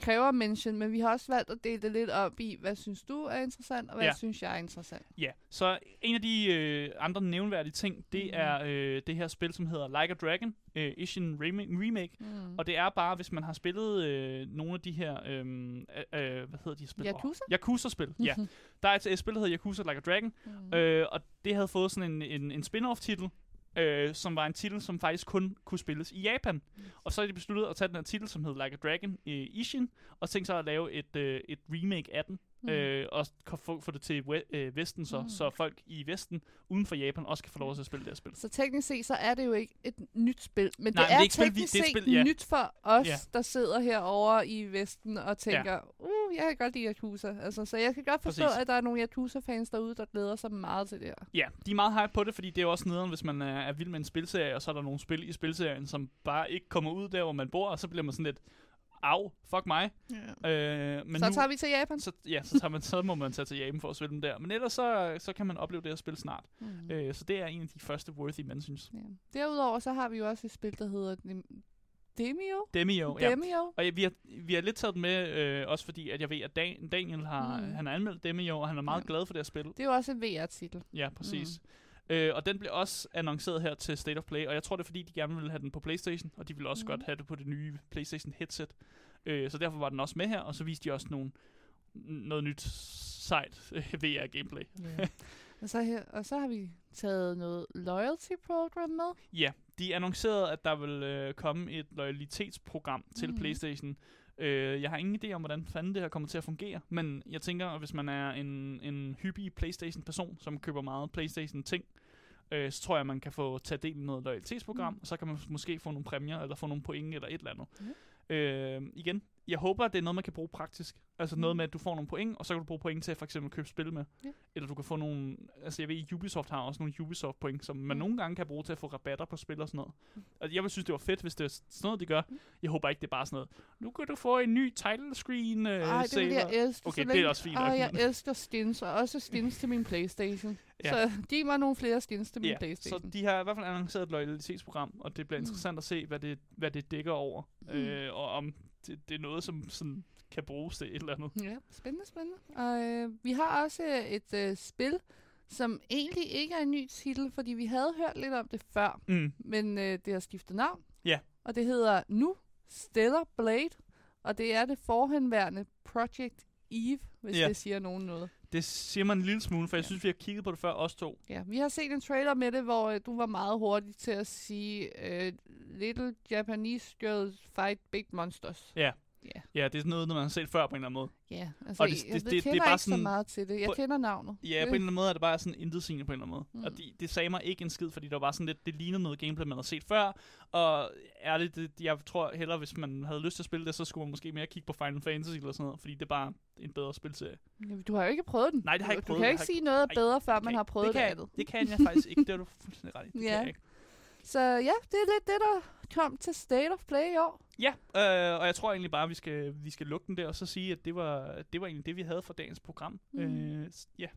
kræver mention, men vi har også valgt at dele det lidt op i, hvad synes du er interessant, og hvad Ja. synes jeg er interessant. Ja, så en af de øh, andre nævnværdige ting, det Mhm. er øh, det her spil, som hedder Like a Dragon, øh, Remake. remake. Mm. Og det er bare, hvis man har spillet øh, nogle af de her, øh, øh, hvad hedder de spil? Yakuza? Oh, Yakuza-spil, ja. Der er et, et spil, der hedder Yakuza Like a Dragon, Mm. øh, og det havde fået sådan en, en, en spin-off-titel, øh, som var en titel, som faktisk kun kunne spilles i Japan. Og så er de besluttet at tage den her titel, som hedder Like a Dragon øh, Ishin, og tænkte så at lave et, øh, et remake af den, Mm. øh, og få, få det til øh, Vesten, så, Mm. så folk i Vesten uden for Japan også kan få lov til at spille det her spil. Så teknisk set, så er det jo ikke et nyt spil, men Nej, det men er, det er spil, teknisk det er et set spil, ja. nyt for os, Ja. der sidder herovre i Vesten og tænker, Ja. uh, jeg kan godt lide Yakuza. Altså, så jeg kan godt forstå, Præcis. at der er nogle Yakuza-fans derude, der glæder sig meget til det her. Ja, de er meget hype på det, fordi det er jo også nederen, hvis man er, er vild med en spilserie, og så er der nogle spil i spilserien, som bare ikke kommer ud der, hvor man bor, og så bliver man sådan lidt, au, fuck mig. Ja. Øh, men Så nu, tager vi til Japan. Så, ja, så, tager man, så må man tage til Japan for at spille dem der. Men ellers så, så kan man opleve det her spil snart. Mm. Øh, så det er en af de første worthy mentions. Ja. Derudover så har vi jo også et spil, der hedder Demio. Demio, ja. Demio. Og ja, vi har, vi har lidt taget med, øh, også fordi at jeg ved, at Dan, Daniel har, mm. han har anmeldt Demio, og han er meget Ja. glad for det her spil. Det er jo også en VR-titel. Ja, præcis. Mm. Øh, og den blev også annonceret her til State of Play, og jeg tror det er fordi, de gerne ville have den på Playstation, og de ville også mm. godt have det på det nye Playstation headset. Øh, så derfor var den også med her, og så viste de også nogle, noget nyt sejt øh, VR-gameplay. Ja. og, så her, og så har vi taget noget loyalty program med. Ja, de annoncerede, at der vil øh, komme et loyalitetsprogram til Mhm. PlayStation, Øh, jeg har ingen idé om, hvordan fanden det her kommer til at fungere, men jeg tænker, at hvis man er en, en hyppig Playstation-person, som køber meget Playstation-ting, øh, så tror jeg, man kan få tage del i noget loyalitetsprogram, Mm. og så kan man måske få nogle præmier, eller få nogle point, eller et eller andet. Ja. Øh, igen, jeg håber, at det er noget, man kan bruge praktisk. Altså noget Mm. med, at du får nogle point, og så kan du bruge point til at for eksempel købe spil med. Ja. Eller du kan få nogle... Altså jeg ved, Ubisoft har også nogle Ubisoft-point, som man Mm. nogle gange kan bruge til at få rabatter på spil og sådan noget. Altså jeg vil synes, det var fedt, hvis det er sådan noget, de gør. Mm. Jeg håber ikke, det er bare sådan noget. Nu kan du få en ny title screen, øh, Ej, det vil saver." jeg elske. Okay, så det er også fint. Ej, jeg elsker skins, og også skins til min Playstation. Ja. Så giv mig nogle flere skins til min Ja, så Playstation. de har i hvert fald annonceret et loyalitetsprogram, og det bliver Mm. interessant at se, hvad det, hvad det dækker over. Mm. Øh, og om det, det er noget, som sådan kan bruges til et eller andet. Ja, spændende, spændende. Og øh, vi har også øh, et øh, spil, som egentlig ikke er en ny titel, fordi vi havde hørt lidt om det før, Mm. men øh, det har skiftet navn. Ja. Og det hedder nu Stellar Blade, og det er det forhenværende Project Eve, hvis Ja. det siger nogen noget. Det siger man en lille smule, for jeg Ja. synes, vi har kigget på det før, os to. Ja, vi har set en trailer med det, hvor øh, du var meget hurtig til at sige, øh, Little Japanese girls fight big monsters. Ja. Ja, Ja, det er sådan noget, man har set før på en eller anden måde. ja. Altså, Og det, det- jeg, det- jeg det- det er kender bare ikke så sådan- meget til det. Jeg på- kender navnet. Ja, det, på en eller anden måde er det bare sådan intetsigende på en eller anden måde. Mm. Og de, det sagde mig ikke en skid, fordi det var bare sådan lidt, det ligner noget gameplay, man har set før. Og ærligt, det, jeg tror hellere, hvis man havde lyst til at spille det, så skulle man måske mere kigge på Final Fantasy eller sådan noget, fordi det er bare en bedre spilserie. Jamen, Du har jo ikke prøvet den. Nej, det har jeg ikke prøvet. Du kan ikke sige noget er bedre, før det man har prøvet det det, kan, andet. Det kan jeg faktisk ikke, det har du fuldstændig ret i. Det Ja. kan jeg ikke. Så ja, det er lidt det, der kom til State of Play i år. Ja, øh, og jeg tror egentlig bare, at vi skal, vi skal lukke den der, og så sige, at det var, det var egentlig det, vi havde for dagens program. Mm. Øh, ja.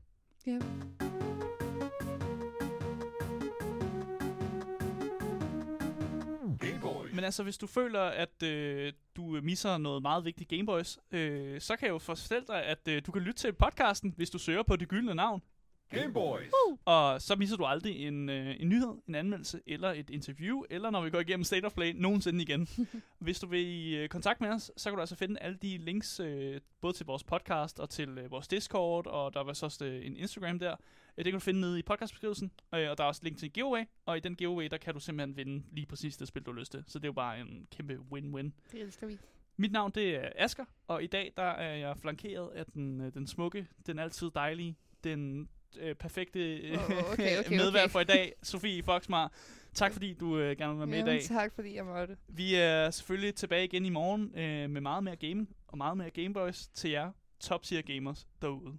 Boys. Men altså, hvis du føler, at øh, du misser noget meget vigtigt Gameboys, øh, så kan jeg jo fortælle dig, at øh, du kan lytte til podcasten, hvis du søger på det gyldne navn. Game Boys. Og så misser du aldrig en, øh, en nyhed, en anmeldelse, eller et interview, eller når vi går igennem State of Play nogensinde igen. Hvis du vil i øh, kontakt med os, så kan du altså finde alle de links, øh, både til vores podcast og til øh, vores Discord, og der var så også øh, en Instagram der. Øh, det kan du finde nede i podcastbeskrivelsen, øh, og der er også link til en giveaway, og i den giveaway, der kan du simpelthen vinde lige præcis det spil, du har lyst til. Så det er jo bare en kæmpe win-win. Det elsker vi. Mit navn det er Asker, og i dag der er jeg flankeret af den, øh, den smukke, den altid dejlige, den øh, perfekte øh, Åh, okay, okay, medvært okay. for i dag, Sofie Foxmar. Tak fordi du øh, gerne være med Jamen, i dag. tak, fordi jeg måtte. Vi er selvfølgelig tilbage igen i morgen øh, med meget mere game og meget mere Gameboys til jer top tier gamers derude.